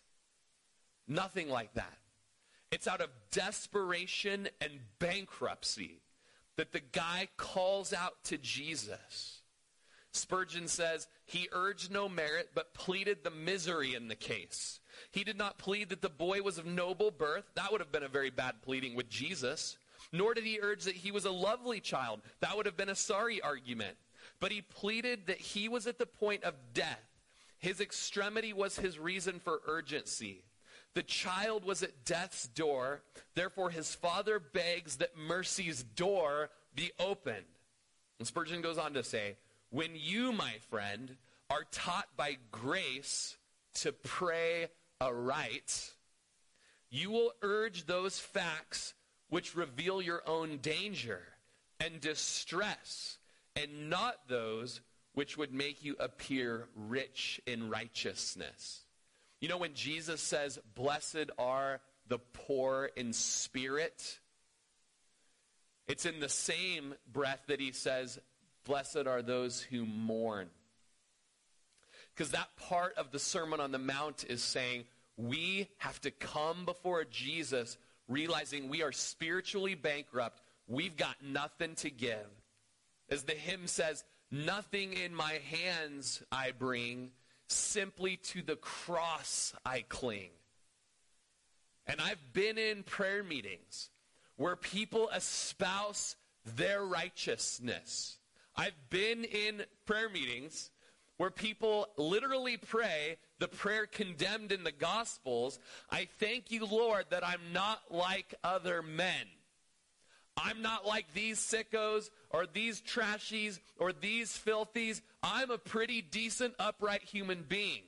Nothing like that. It's out of desperation and bankruptcy that the guy calls out to Jesus. Spurgeon says, He urged no merit, but pleaded the misery in the case. He did not plead that the boy was of noble birth. That would have been a very bad pleading with Jesus. Nor did he urge that he was a lovely child. That would have been a sorry argument. But he pleaded that he was at the point of death. His extremity was his reason for urgency. The child was at death's door. Therefore, his father begs that mercy's door be opened. And Spurgeon goes on to say, when you, my friend, are taught by grace to pray aright, you will urge those facts which reveal your own danger and distress, and not those which would make you appear rich in righteousness. You know, when Jesus says, Blessed are the poor in spirit, it's in the same breath that he says, Blessed are those who mourn. Because that part of the Sermon on the Mount is saying we have to come before Jesus realizing we are spiritually bankrupt. We've got nothing to give. As the hymn says, nothing in my hands I bring, simply to the cross I cling. And I've been in prayer meetings where people espouse their righteousness. I've been in prayer meetings where people literally pray the prayer condemned in the Gospels I thank you, Lord, that I'm not like other men. I'm not like these sickos or these trashies or these filthies. I'm a pretty decent, upright human being.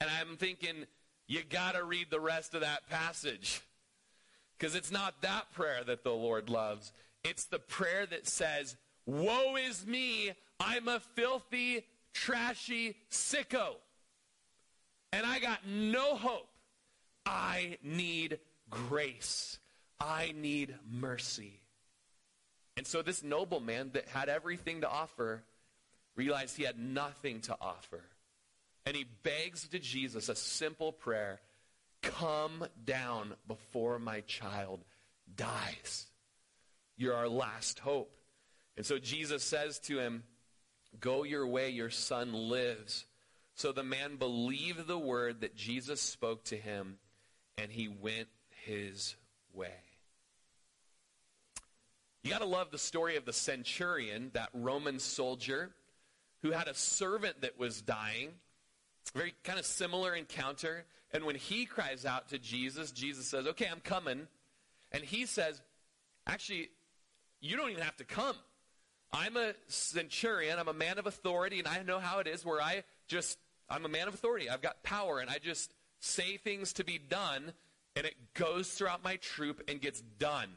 And I'm thinking, you got to read the rest of that passage. Because it's not that prayer that the Lord loves. It's the prayer that says, Woe is me, I'm a filthy, trashy sicko. And I got no hope. I need grace. I need mercy. And so this nobleman that had everything to offer realized he had nothing to offer. And he begs to Jesus a simple prayer Come down before my child dies. You're our last hope. And so Jesus says to him, Go your way, your son lives. So the man believed the word that Jesus spoke to him, and he went his way. You got to love the story of the centurion, that Roman soldier who had a servant that was dying. Very kind of similar encounter. And when he cries out to Jesus, Jesus says, Okay, I'm coming. And he says, Actually, you don't even have to come. I'm a centurion. I'm a man of authority, and I know how it is where I just, I'm a man of authority. I've got power, and I just say things to be done, and it goes throughout my troop and gets done.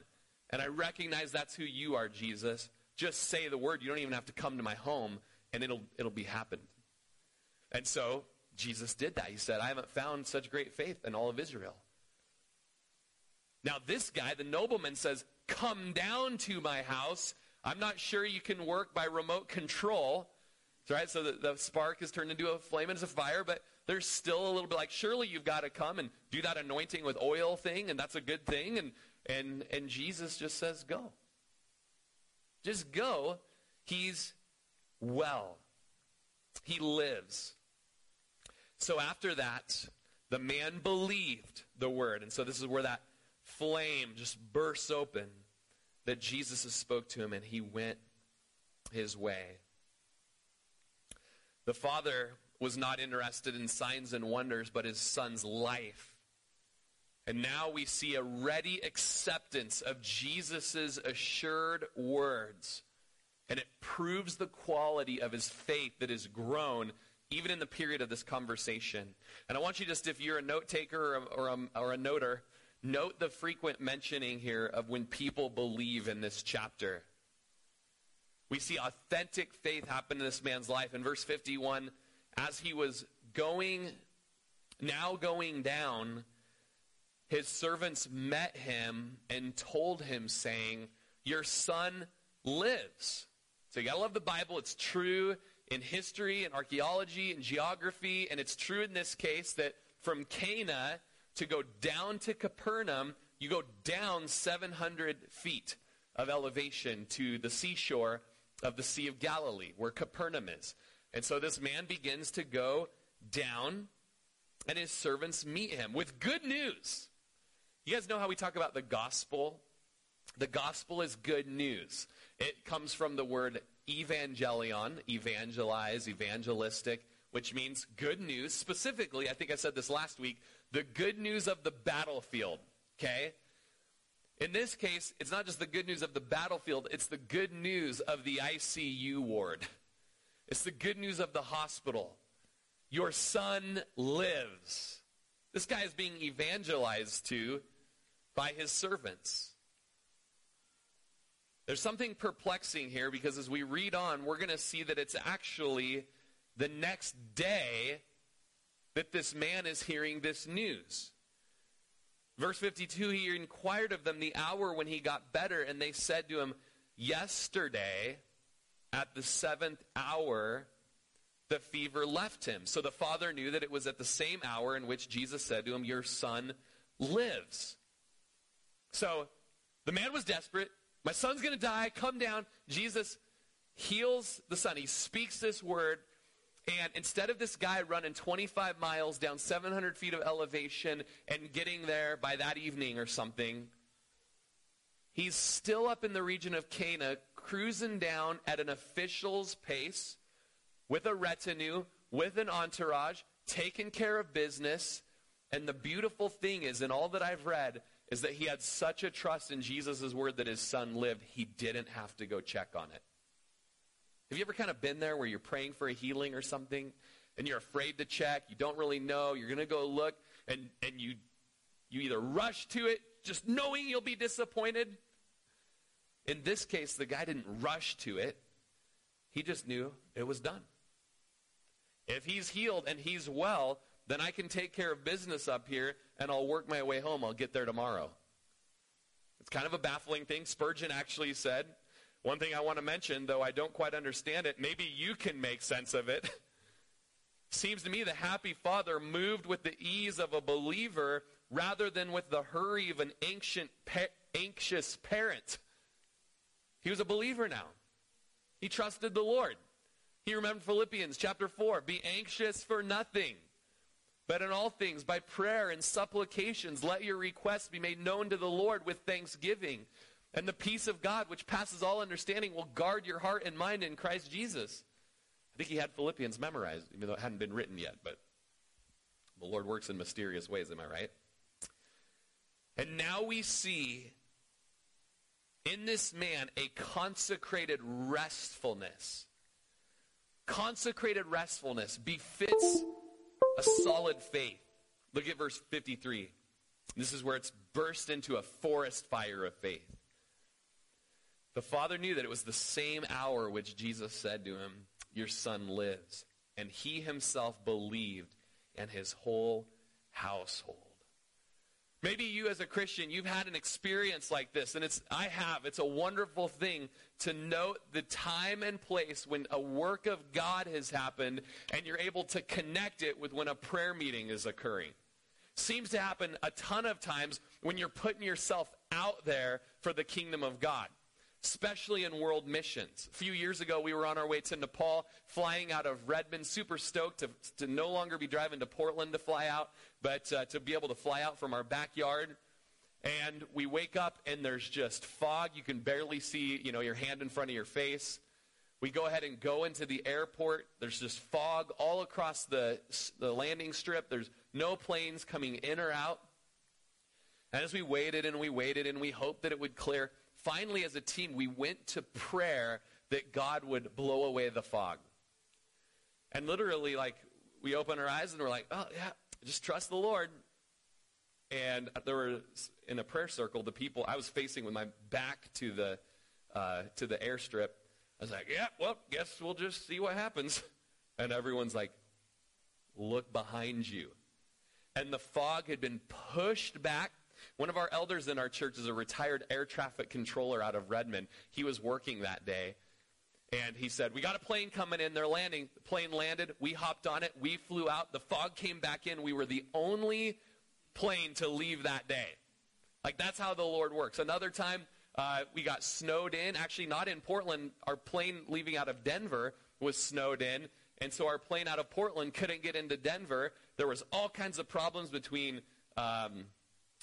And I recognize that's who you are, Jesus. Just say the word. You don't even have to come to my home, and it'll, it'll be happened. And so Jesus did that. He said, I haven't found such great faith in all of Israel. Now, this guy, the nobleman, says, Come down to my house. I'm not sure you can work by remote control. Right? So the, the spark is turned into a flame and it's a fire, but there's still a little bit like, surely you've got to come and do that anointing with oil thing, and that's a good thing. And, and, and Jesus just says, Go. Just go. He's well. He lives. So after that, the man believed the word. And so this is where that flame just bursts open that Jesus spoke to him, and he went his way. The father was not interested in signs and wonders, but his son's life. And now we see a ready acceptance of Jesus' assured words. And it proves the quality of his faith that has grown even in the period of this conversation. And I want you just, if you're a note taker or or a, or a noter, note the frequent mentioning here of when people believe in this chapter. We see authentic faith happen in this man's life. In verse 51, as he was going, now going down, his servants met him and told him, saying, Your son lives. So you gotta love the Bible. It's true in history and archaeology and geography, and it's true in this case that from Cana to go down to Capernaum, you go down 700 feet of elevation to the seashore of the Sea of Galilee, where Capernaum is. And so this man begins to go down, and his servants meet him with good news. You guys know how we talk about the gospel? The gospel is good news. It comes from the word evangelion, evangelize, evangelistic, which means good news. Specifically, I think I said this last week, the good news of the battlefield. Okay? In this case, it's not just the good news of the battlefield, it's the good news of the ICU ward. It's the good news of the hospital. Your son lives. This guy is being evangelized to by his servants. There's something perplexing here because as we read on, we're going to see that it's actually the next day that this man is hearing this news. Verse 52 He inquired of them the hour when he got better, and they said to him, Yesterday, at the seventh hour, the fever left him. So the father knew that it was at the same hour in which Jesus said to him, Your son lives. So the man was desperate. My son's going to die. Come down. Jesus heals the son. He speaks this word. And instead of this guy running 25 miles down 700 feet of elevation and getting there by that evening or something, he's still up in the region of Cana, cruising down at an official's pace with a retinue, with an entourage, taking care of business. And the beautiful thing is, in all that I've read, is that he had such a trust in Jesus' word that his son lived, he didn't have to go check on it. Have you ever kind of been there where you're praying for a healing or something and you're afraid to check, you don't really know, you're going to go look and, and you, you either rush to it just knowing you'll be disappointed? In this case, the guy didn't rush to it. He just knew it was done. If he's healed and he's well, then I can take care of business up here and I'll work my way home. I'll get there tomorrow. It's kind of a baffling thing. Spurgeon actually said, one thing I want to mention, though I don't quite understand it, maybe you can make sense of it. Seems to me the happy father moved with the ease of a believer rather than with the hurry of an ancient, pa- anxious parent. He was a believer now. He trusted the Lord. He remembered Philippians chapter 4 be anxious for nothing. But in all things, by prayer and supplications, let your requests be made known to the Lord with thanksgiving. And the peace of God, which passes all understanding, will guard your heart and mind in Christ Jesus. I think he had Philippians memorized, even though it hadn't been written yet. But the Lord works in mysterious ways, am I right? And now we see in this man a consecrated restfulness. Consecrated restfulness befits a solid faith. Look at verse 53. This is where it's burst into a forest fire of faith. The father knew that it was the same hour which Jesus said to him, Your son lives. And he himself believed, and his whole household. Maybe you as a Christian, you've had an experience like this, and it's I have. It's a wonderful thing to note the time and place when a work of God has happened, and you're able to connect it with when a prayer meeting is occurring. Seems to happen a ton of times when you're putting yourself out there for the kingdom of God especially in world missions. A few years ago, we were on our way to Nepal, flying out of Redmond, super stoked to, to no longer be driving to Portland to fly out, but uh, to be able to fly out from our backyard. And we wake up and there's just fog. You can barely see, you know, your hand in front of your face. We go ahead and go into the airport. There's just fog all across the, the landing strip. There's no planes coming in or out. And as we waited and we waited and we hoped that it would clear, finally, as a team, we went to prayer that God would blow away the fog. And literally, like, we open our eyes and we're like, oh, yeah, just trust the Lord. And there were in a prayer circle the people I was facing with my back to the uh, to the airstrip. I was like, yeah, well, guess we'll just see what happens. And everyone's like, look behind you. And the fog had been pushed back. One of our elders in our church is a retired air traffic controller out of Redmond. He was working that day. And he said, We got a plane coming in. They're landing. The plane landed. We hopped on it. We flew out. The fog came back in. We were the only plane to leave that day. Like, that's how the Lord works. Another time, uh, we got snowed in. Actually, not in Portland. Our plane leaving out of Denver was snowed in. And so our plane out of Portland couldn't get into Denver. There was all kinds of problems between um,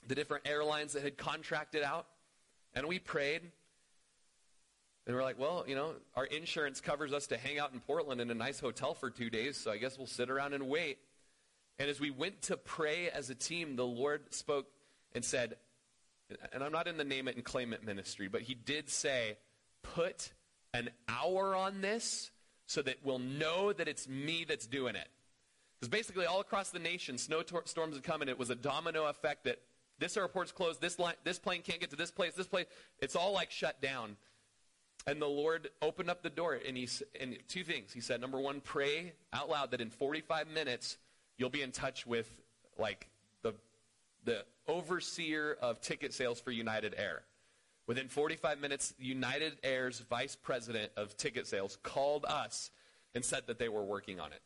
the different airlines that had contracted out. And we prayed. And we're like, well, you know, our insurance covers us to hang out in Portland in a nice hotel for two days, so I guess we'll sit around and wait. And as we went to pray as a team, the Lord spoke and said, and I'm not in the name it and claim it ministry, but he did say, put an hour on this so that we'll know that it's me that's doing it. Because basically, all across the nation, snowstorms had come, and it was a domino effect that this airport's closed, this, line, this plane can't get to this place, this place. It's all like shut down. And the Lord opened up the door, and he and two things. He said, number one, pray out loud that in 45 minutes you'll be in touch with like the the overseer of ticket sales for United Air. Within 45 minutes, United Air's vice president of ticket sales called us and said that they were working on it.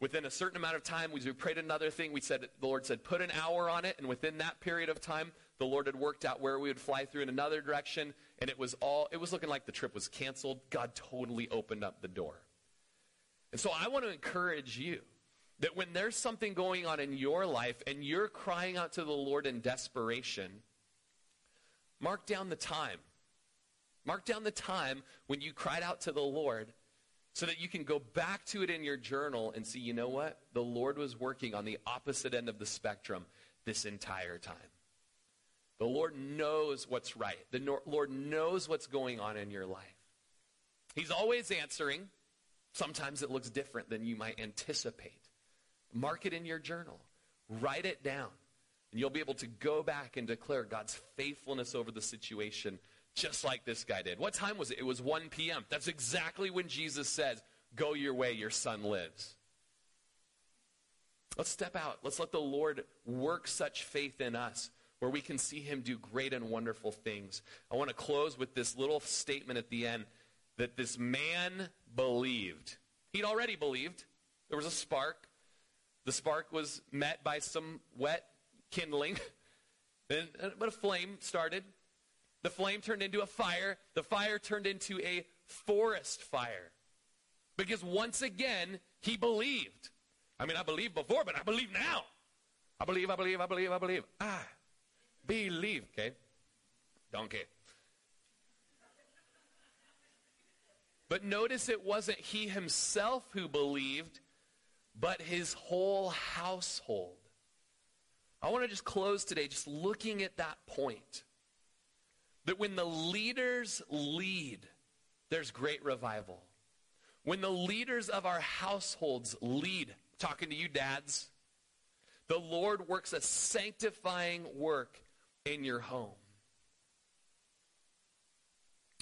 Within a certain amount of time, we prayed another thing. We said, the Lord said, put an hour on it. And within that period of time, the Lord had worked out where we would fly through in another direction. And it was all, it was looking like the trip was canceled. God totally opened up the door. And so I want to encourage you that when there's something going on in your life and you're crying out to the Lord in desperation, mark down the time. Mark down the time when you cried out to the Lord so that you can go back to it in your journal and see, you know what? The Lord was working on the opposite end of the spectrum this entire time. The Lord knows what's right. The Lord knows what's going on in your life. He's always answering. Sometimes it looks different than you might anticipate. Mark it in your journal. Write it down. And you'll be able to go back and declare God's faithfulness over the situation just like this guy did. What time was it? It was 1 p.m. That's exactly when Jesus says, Go your way, your son lives. Let's step out. Let's let the Lord work such faith in us where we can see him do great and wonderful things. I want to close with this little statement at the end that this man believed. He'd already believed. There was a spark. The spark was met by some wet kindling. Then, uh, but a flame started. The flame turned into a fire. The fire turned into a forest fire. Because once again, he believed. I mean, I believed before, but I believe now. I believe, I believe, I believe, I believe. Ah, believe, okay? Donkey. But notice it wasn't he himself who believed, but his whole household. I want to just close today just looking at that point. That when the leaders lead, there's great revival. When the leaders of our households lead, talking to you dads, the Lord works a sanctifying work in your home.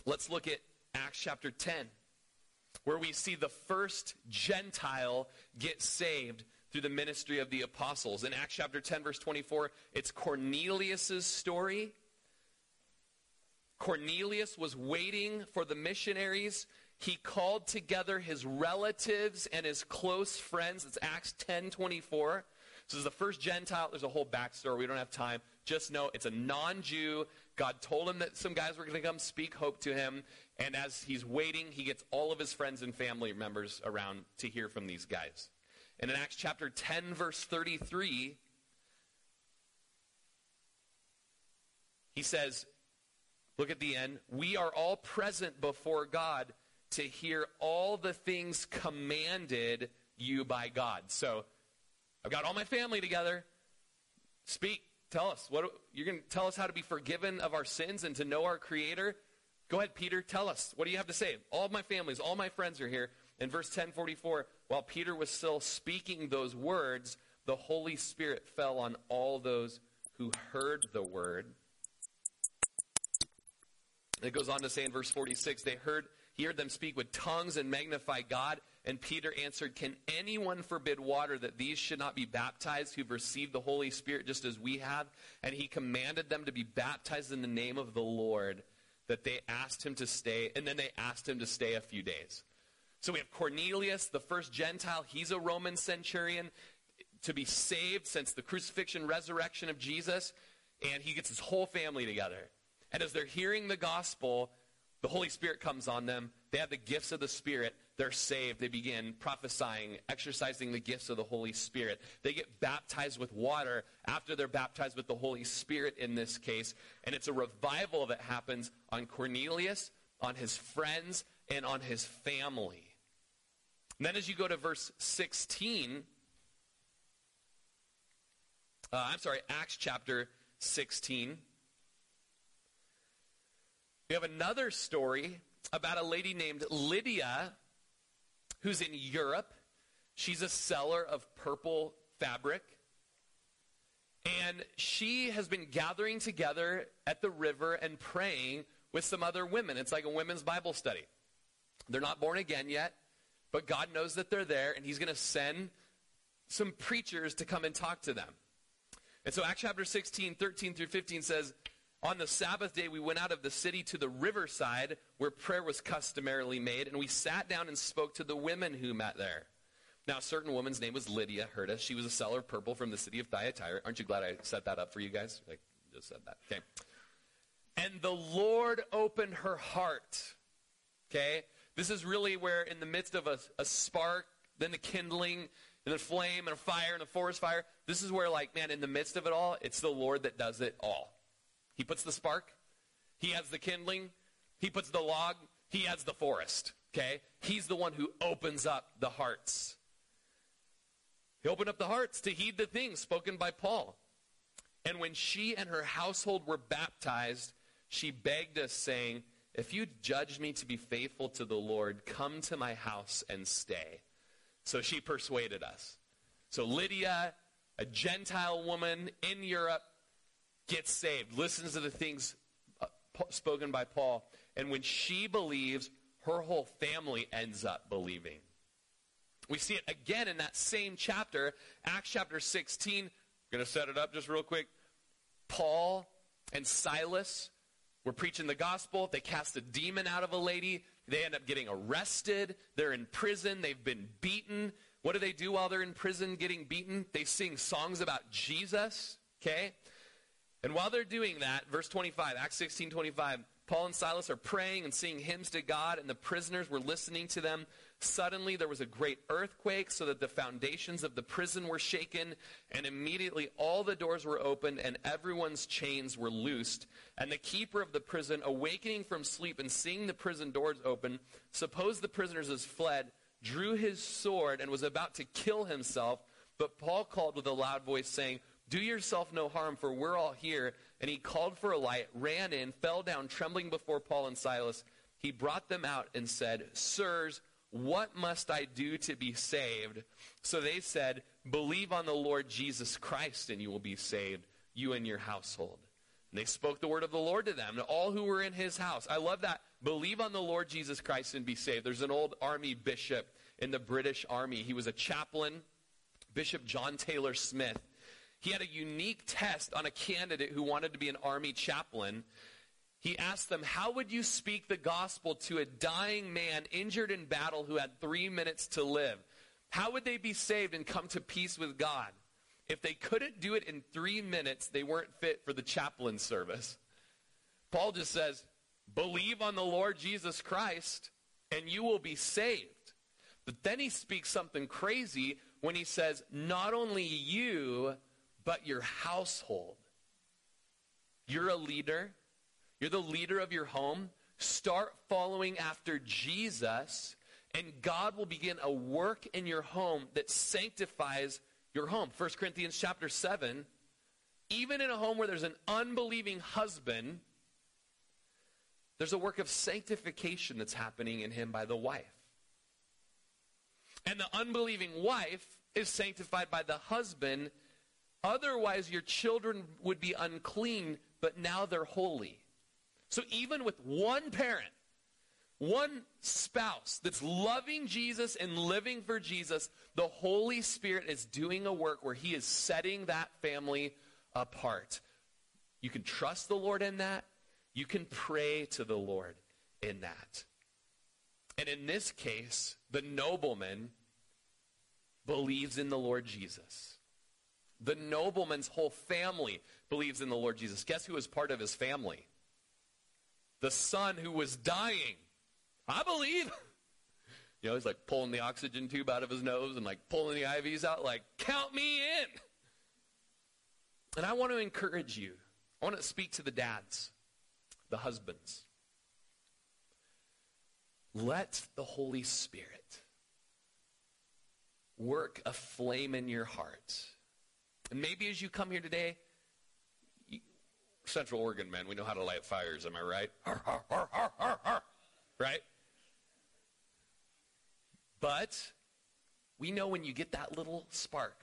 Let's look at Acts chapter 10, where we see the first Gentile get saved through the ministry of the apostles. In Acts chapter 10, verse 24, it's Cornelius' story. Cornelius was waiting for the missionaries. He called together his relatives and his close friends. It's Acts 10 24. So this is the first Gentile. There's a whole backstory. We don't have time. Just know it's a non Jew. God told him that some guys were going to come speak hope to him. And as he's waiting, he gets all of his friends and family members around to hear from these guys. And in Acts chapter 10, verse 33, he says, Look at the end. We are all present before God to hear all the things commanded you by God. So I've got all my family together. Speak. Tell us. What you're going to tell us how to be forgiven of our sins and to know our creator? Go ahead, Peter. Tell us. What do you have to say? All my families, all my friends are here. In verse 1044, while Peter was still speaking those words, the Holy Spirit fell on all those who heard the word. It goes on to say in verse 46, they heard, he heard them speak with tongues and magnify God. And Peter answered, Can anyone forbid water that these should not be baptized who've received the Holy Spirit just as we have? And he commanded them to be baptized in the name of the Lord, that they asked him to stay, and then they asked him to stay a few days. So we have Cornelius, the first Gentile. He's a Roman centurion to be saved since the crucifixion, resurrection of Jesus. And he gets his whole family together. And as they're hearing the gospel, the Holy Spirit comes on them. They have the gifts of the Spirit. They're saved. They begin prophesying, exercising the gifts of the Holy Spirit. They get baptized with water after they're baptized with the Holy Spirit in this case. And it's a revival that happens on Cornelius, on his friends, and on his family. And then as you go to verse 16, uh, I'm sorry, Acts chapter 16, we have another story about a lady named Lydia who's in Europe. She's a seller of purple fabric. And she has been gathering together at the river and praying with some other women. It's like a women's Bible study. They're not born again yet. But God knows that they're there, and He's going to send some preachers to come and talk to them. And so Acts chapter 16, 13 through 15 says, On the Sabbath day, we went out of the city to the riverside where prayer was customarily made, and we sat down and spoke to the women who met there. Now, a certain woman's name was Lydia, heard us. She was a seller of purple from the city of Thyatira. Aren't you glad I set that up for you guys? I just said that. Okay. And the Lord opened her heart. Okay? This is really where, in the midst of a, a spark, then the kindling, and the flame, and a fire, and a forest fire, this is where, like, man, in the midst of it all, it's the Lord that does it all. He puts the spark, He has the kindling, He puts the log, He adds the forest. Okay? He's the one who opens up the hearts. He opened up the hearts to heed the things spoken by Paul. And when she and her household were baptized, she begged us, saying, if you judge me to be faithful to the Lord, come to my house and stay. So she persuaded us. So Lydia, a Gentile woman in Europe, gets saved, listens to the things uh, spoken by Paul, and when she believes, her whole family ends up believing. We see it again in that same chapter, Acts chapter 16. I'm going to set it up just real quick. Paul and Silas were preaching the gospel. They cast a demon out of a lady. They end up getting arrested. They're in prison. They've been beaten. What do they do while they're in prison getting beaten? They sing songs about Jesus. Okay? And while they're doing that, verse 25, Acts 16 25, Paul and Silas are praying and singing hymns to God, and the prisoners were listening to them. Suddenly there was a great earthquake, so that the foundations of the prison were shaken, and immediately all the doors were opened, and everyone's chains were loosed. And the keeper of the prison, awakening from sleep and seeing the prison doors open, supposed the prisoners had fled, drew his sword, and was about to kill himself. But Paul called with a loud voice, saying, Do yourself no harm, for we're all here. And he called for a light, ran in, fell down, trembling before Paul and Silas. He brought them out and said, Sirs, what must I do to be saved? So they said, Believe on the Lord Jesus Christ, and you will be saved, you and your household. And they spoke the word of the Lord to them, to all who were in his house. I love that. Believe on the Lord Jesus Christ and be saved. There's an old army bishop in the British Army. He was a chaplain, Bishop John Taylor Smith. He had a unique test on a candidate who wanted to be an army chaplain. He asked them, How would you speak the gospel to a dying man injured in battle who had three minutes to live? How would they be saved and come to peace with God? If they couldn't do it in three minutes, they weren't fit for the chaplain service. Paul just says, Believe on the Lord Jesus Christ, and you will be saved. But then he speaks something crazy when he says, Not only you, but your household. You're a leader. You're the leader of your home. Start following after Jesus, and God will begin a work in your home that sanctifies your home. 1 Corinthians chapter 7. Even in a home where there's an unbelieving husband, there's a work of sanctification that's happening in him by the wife. And the unbelieving wife is sanctified by the husband Otherwise, your children would be unclean, but now they're holy. So even with one parent, one spouse that's loving Jesus and living for Jesus, the Holy Spirit is doing a work where He is setting that family apart. You can trust the Lord in that. You can pray to the Lord in that. And in this case, the nobleman believes in the Lord Jesus. The nobleman's whole family believes in the Lord Jesus. Guess who was part of his family? The son who was dying. I believe. You know, he's like pulling the oxygen tube out of his nose and like pulling the IVs out, like, count me in. And I want to encourage you. I want to speak to the dads, the husbands. Let the Holy Spirit work a flame in your heart and maybe as you come here today, you, Central Oregon men, we know how to light fires, am I right? Right? But we know when you get that little spark,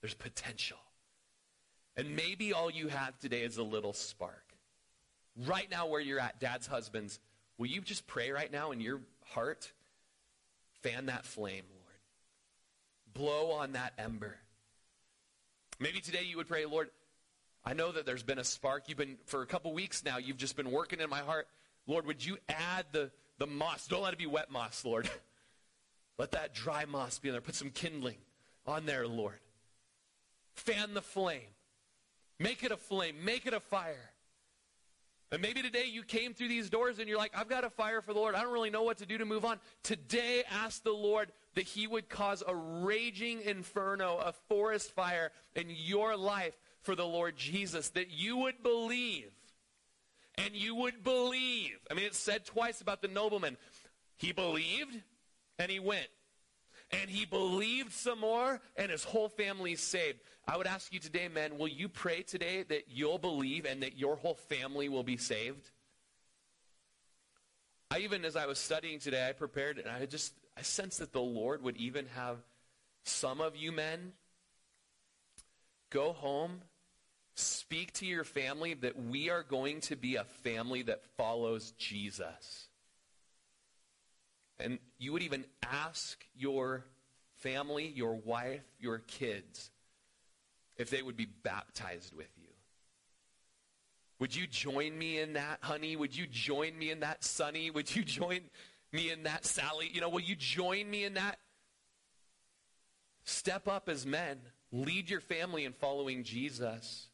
there's potential. And maybe all you have today is a little spark. Right now, where you're at, dad's husbands, will you just pray right now in your heart? Fan that flame, Lord. Blow on that ember. Maybe today you would pray, Lord, I know that there's been a spark. You've been, for a couple weeks now, you've just been working in my heart. Lord, would you add the, the moss? Don't let it be wet moss, Lord. Let that dry moss be in there. Put some kindling on there, Lord. Fan the flame. Make it a flame. Make it a fire. And maybe today you came through these doors and you're like, I've got a fire for the Lord. I don't really know what to do to move on. Today, ask the Lord that he would cause a raging inferno, a forest fire in your life for the Lord Jesus, that you would believe. And you would believe. I mean, it's said twice about the nobleman. He believed and he went. And he believed some more, and his whole family is saved. I would ask you today, men, will you pray today that you'll believe and that your whole family will be saved? I even, as I was studying today, I prepared, and I just I sense that the Lord would even have some of you men go home, speak to your family that we are going to be a family that follows Jesus. And you would even ask your family, your wife, your kids, if they would be baptized with you. Would you join me in that, honey? Would you join me in that, Sonny? Would you join me in that, Sally? You know, will you join me in that? Step up as men. Lead your family in following Jesus.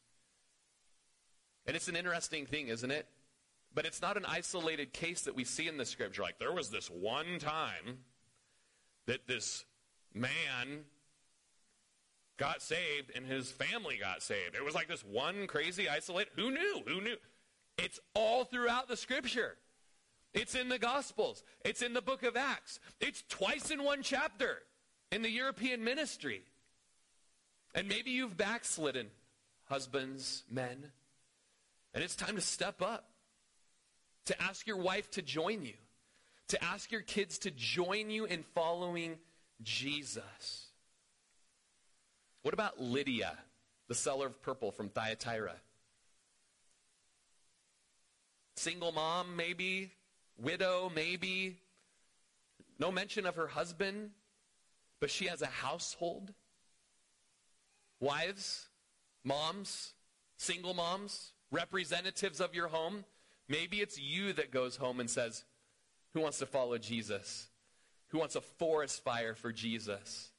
And it's an interesting thing, isn't it? But it's not an isolated case that we see in the scripture. Like, there was this one time that this man got saved and his family got saved. It was like this one crazy isolated. Who knew? Who knew? It's all throughout the scripture. It's in the Gospels. It's in the book of Acts. It's twice in one chapter in the European ministry. And maybe you've backslidden, husbands, men. And it's time to step up, to ask your wife to join you, to ask your kids to join you in following Jesus. What about Lydia, the seller of purple from Thyatira? Single mom, maybe. Widow, maybe. No mention of her husband, but she has a household. Wives, moms, single moms, representatives of your home. Maybe it's you that goes home and says, Who wants to follow Jesus? Who wants a forest fire for Jesus?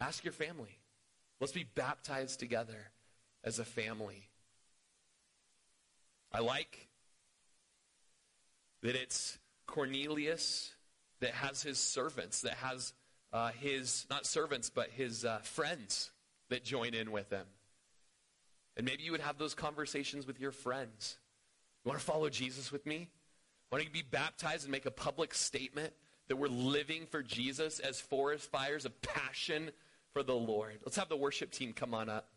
Ask your family. Let's be baptized together as a family. I like that it's Cornelius that has his servants, that has uh, his, not servants, but his uh, friends that join in with him. And maybe you would have those conversations with your friends. You want to follow Jesus with me? Want to be baptized and make a public statement that we're living for Jesus as forest fires of passion for the Lord? Let's have the worship team come on up.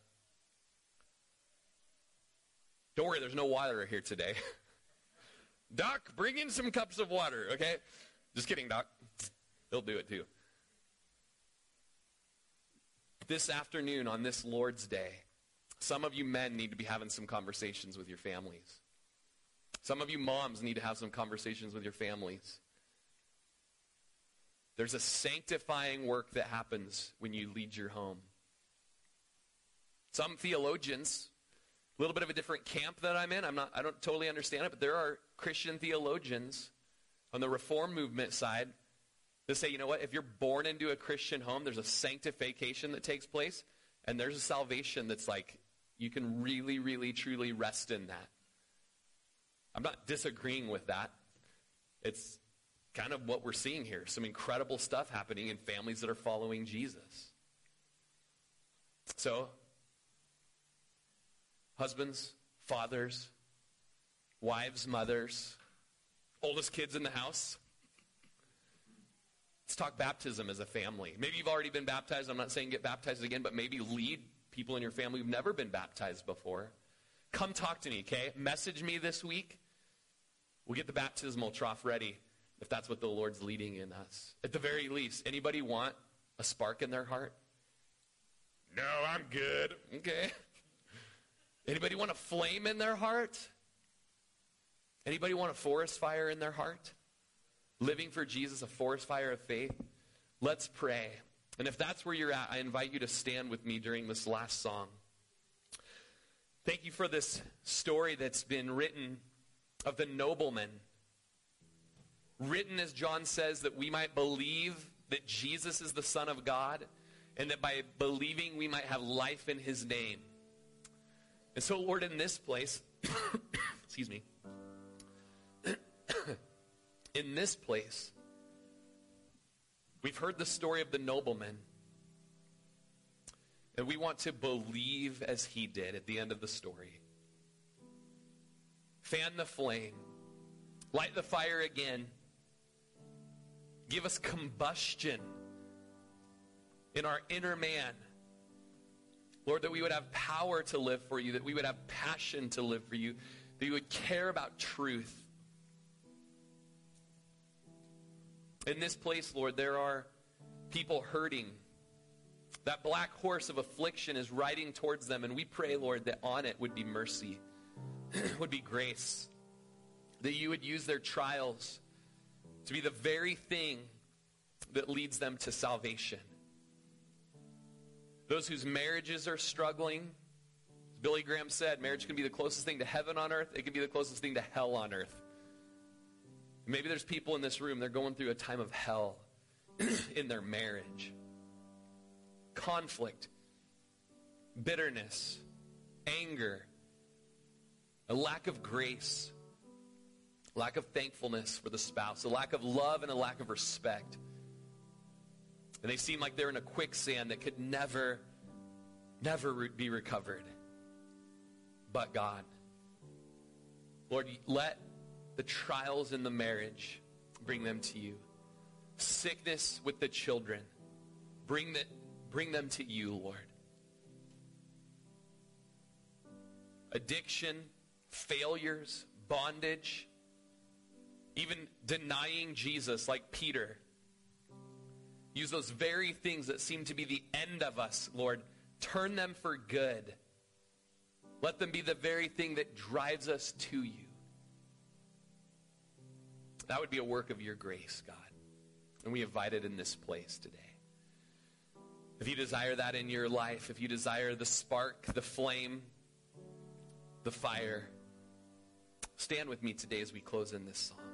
Don't worry, there's no water here today. Doc, bring in some cups of water, okay? Just kidding, Doc. He'll do it too. This afternoon on this Lord's Day, some of you men need to be having some conversations with your families. Some of you moms need to have some conversations with your families. There's a sanctifying work that happens when you lead your home. Some theologians, a little bit of a different camp that I'm in, I'm not I don't totally understand it, but there are Christian theologians on the reform movement side that say, you know what, if you're born into a Christian home, there's a sanctification that takes place, and there's a salvation that's like you can really, really, truly rest in that. I'm not disagreeing with that. It's kind of what we're seeing here. Some incredible stuff happening in families that are following Jesus. So, husbands, fathers, wives, mothers, oldest kids in the house. Let's talk baptism as a family. Maybe you've already been baptized. I'm not saying get baptized again, but maybe lead people in your family who've never been baptized before. Come talk to me, okay? Message me this week. We'll get the baptismal trough ready if that's what the Lord's leading in us. At the very least, anybody want a spark in their heart? No, I'm good. Okay. Anybody want a flame in their heart? Anybody want a forest fire in their heart? Living for Jesus, a forest fire of faith? Let's pray. And if that's where you're at, I invite you to stand with me during this last song. Thank you for this story that's been written of the nobleman written, as John says, that we might believe that Jesus is the Son of God, and that by believing we might have life in his name. And so, Lord, in this place, excuse me, in this place, we've heard the story of the nobleman. And we want to believe as he did at the end of the story. Fan the flame. Light the fire again. Give us combustion in our inner man. Lord, that we would have power to live for you, that we would have passion to live for you, that you would care about truth. In this place, Lord, there are people hurting. That black horse of affliction is riding towards them, and we pray, Lord, that on it would be mercy, would be grace, that you would use their trials to be the very thing that leads them to salvation. Those whose marriages are struggling, Billy Graham said, marriage can be the closest thing to heaven on earth. It can be the closest thing to hell on earth. Maybe there's people in this room, they're going through a time of hell in their marriage. Conflict, bitterness, anger, a lack of grace, lack of thankfulness for the spouse, a lack of love and a lack of respect. And they seem like they're in a quicksand that could never, never be recovered. But God. Lord, let the trials in the marriage bring them to you. Sickness with the children, bring, the, bring them to you, Lord. Addiction, failures, bondage, even denying Jesus like Peter. Use those very things that seem to be the end of us, Lord. Turn them for good. Let them be the very thing that drives us to you. That would be a work of your grace, God. And we invite it in this place today. If you desire that in your life, if you desire the spark, the flame, the fire, stand with me today as we close in this song.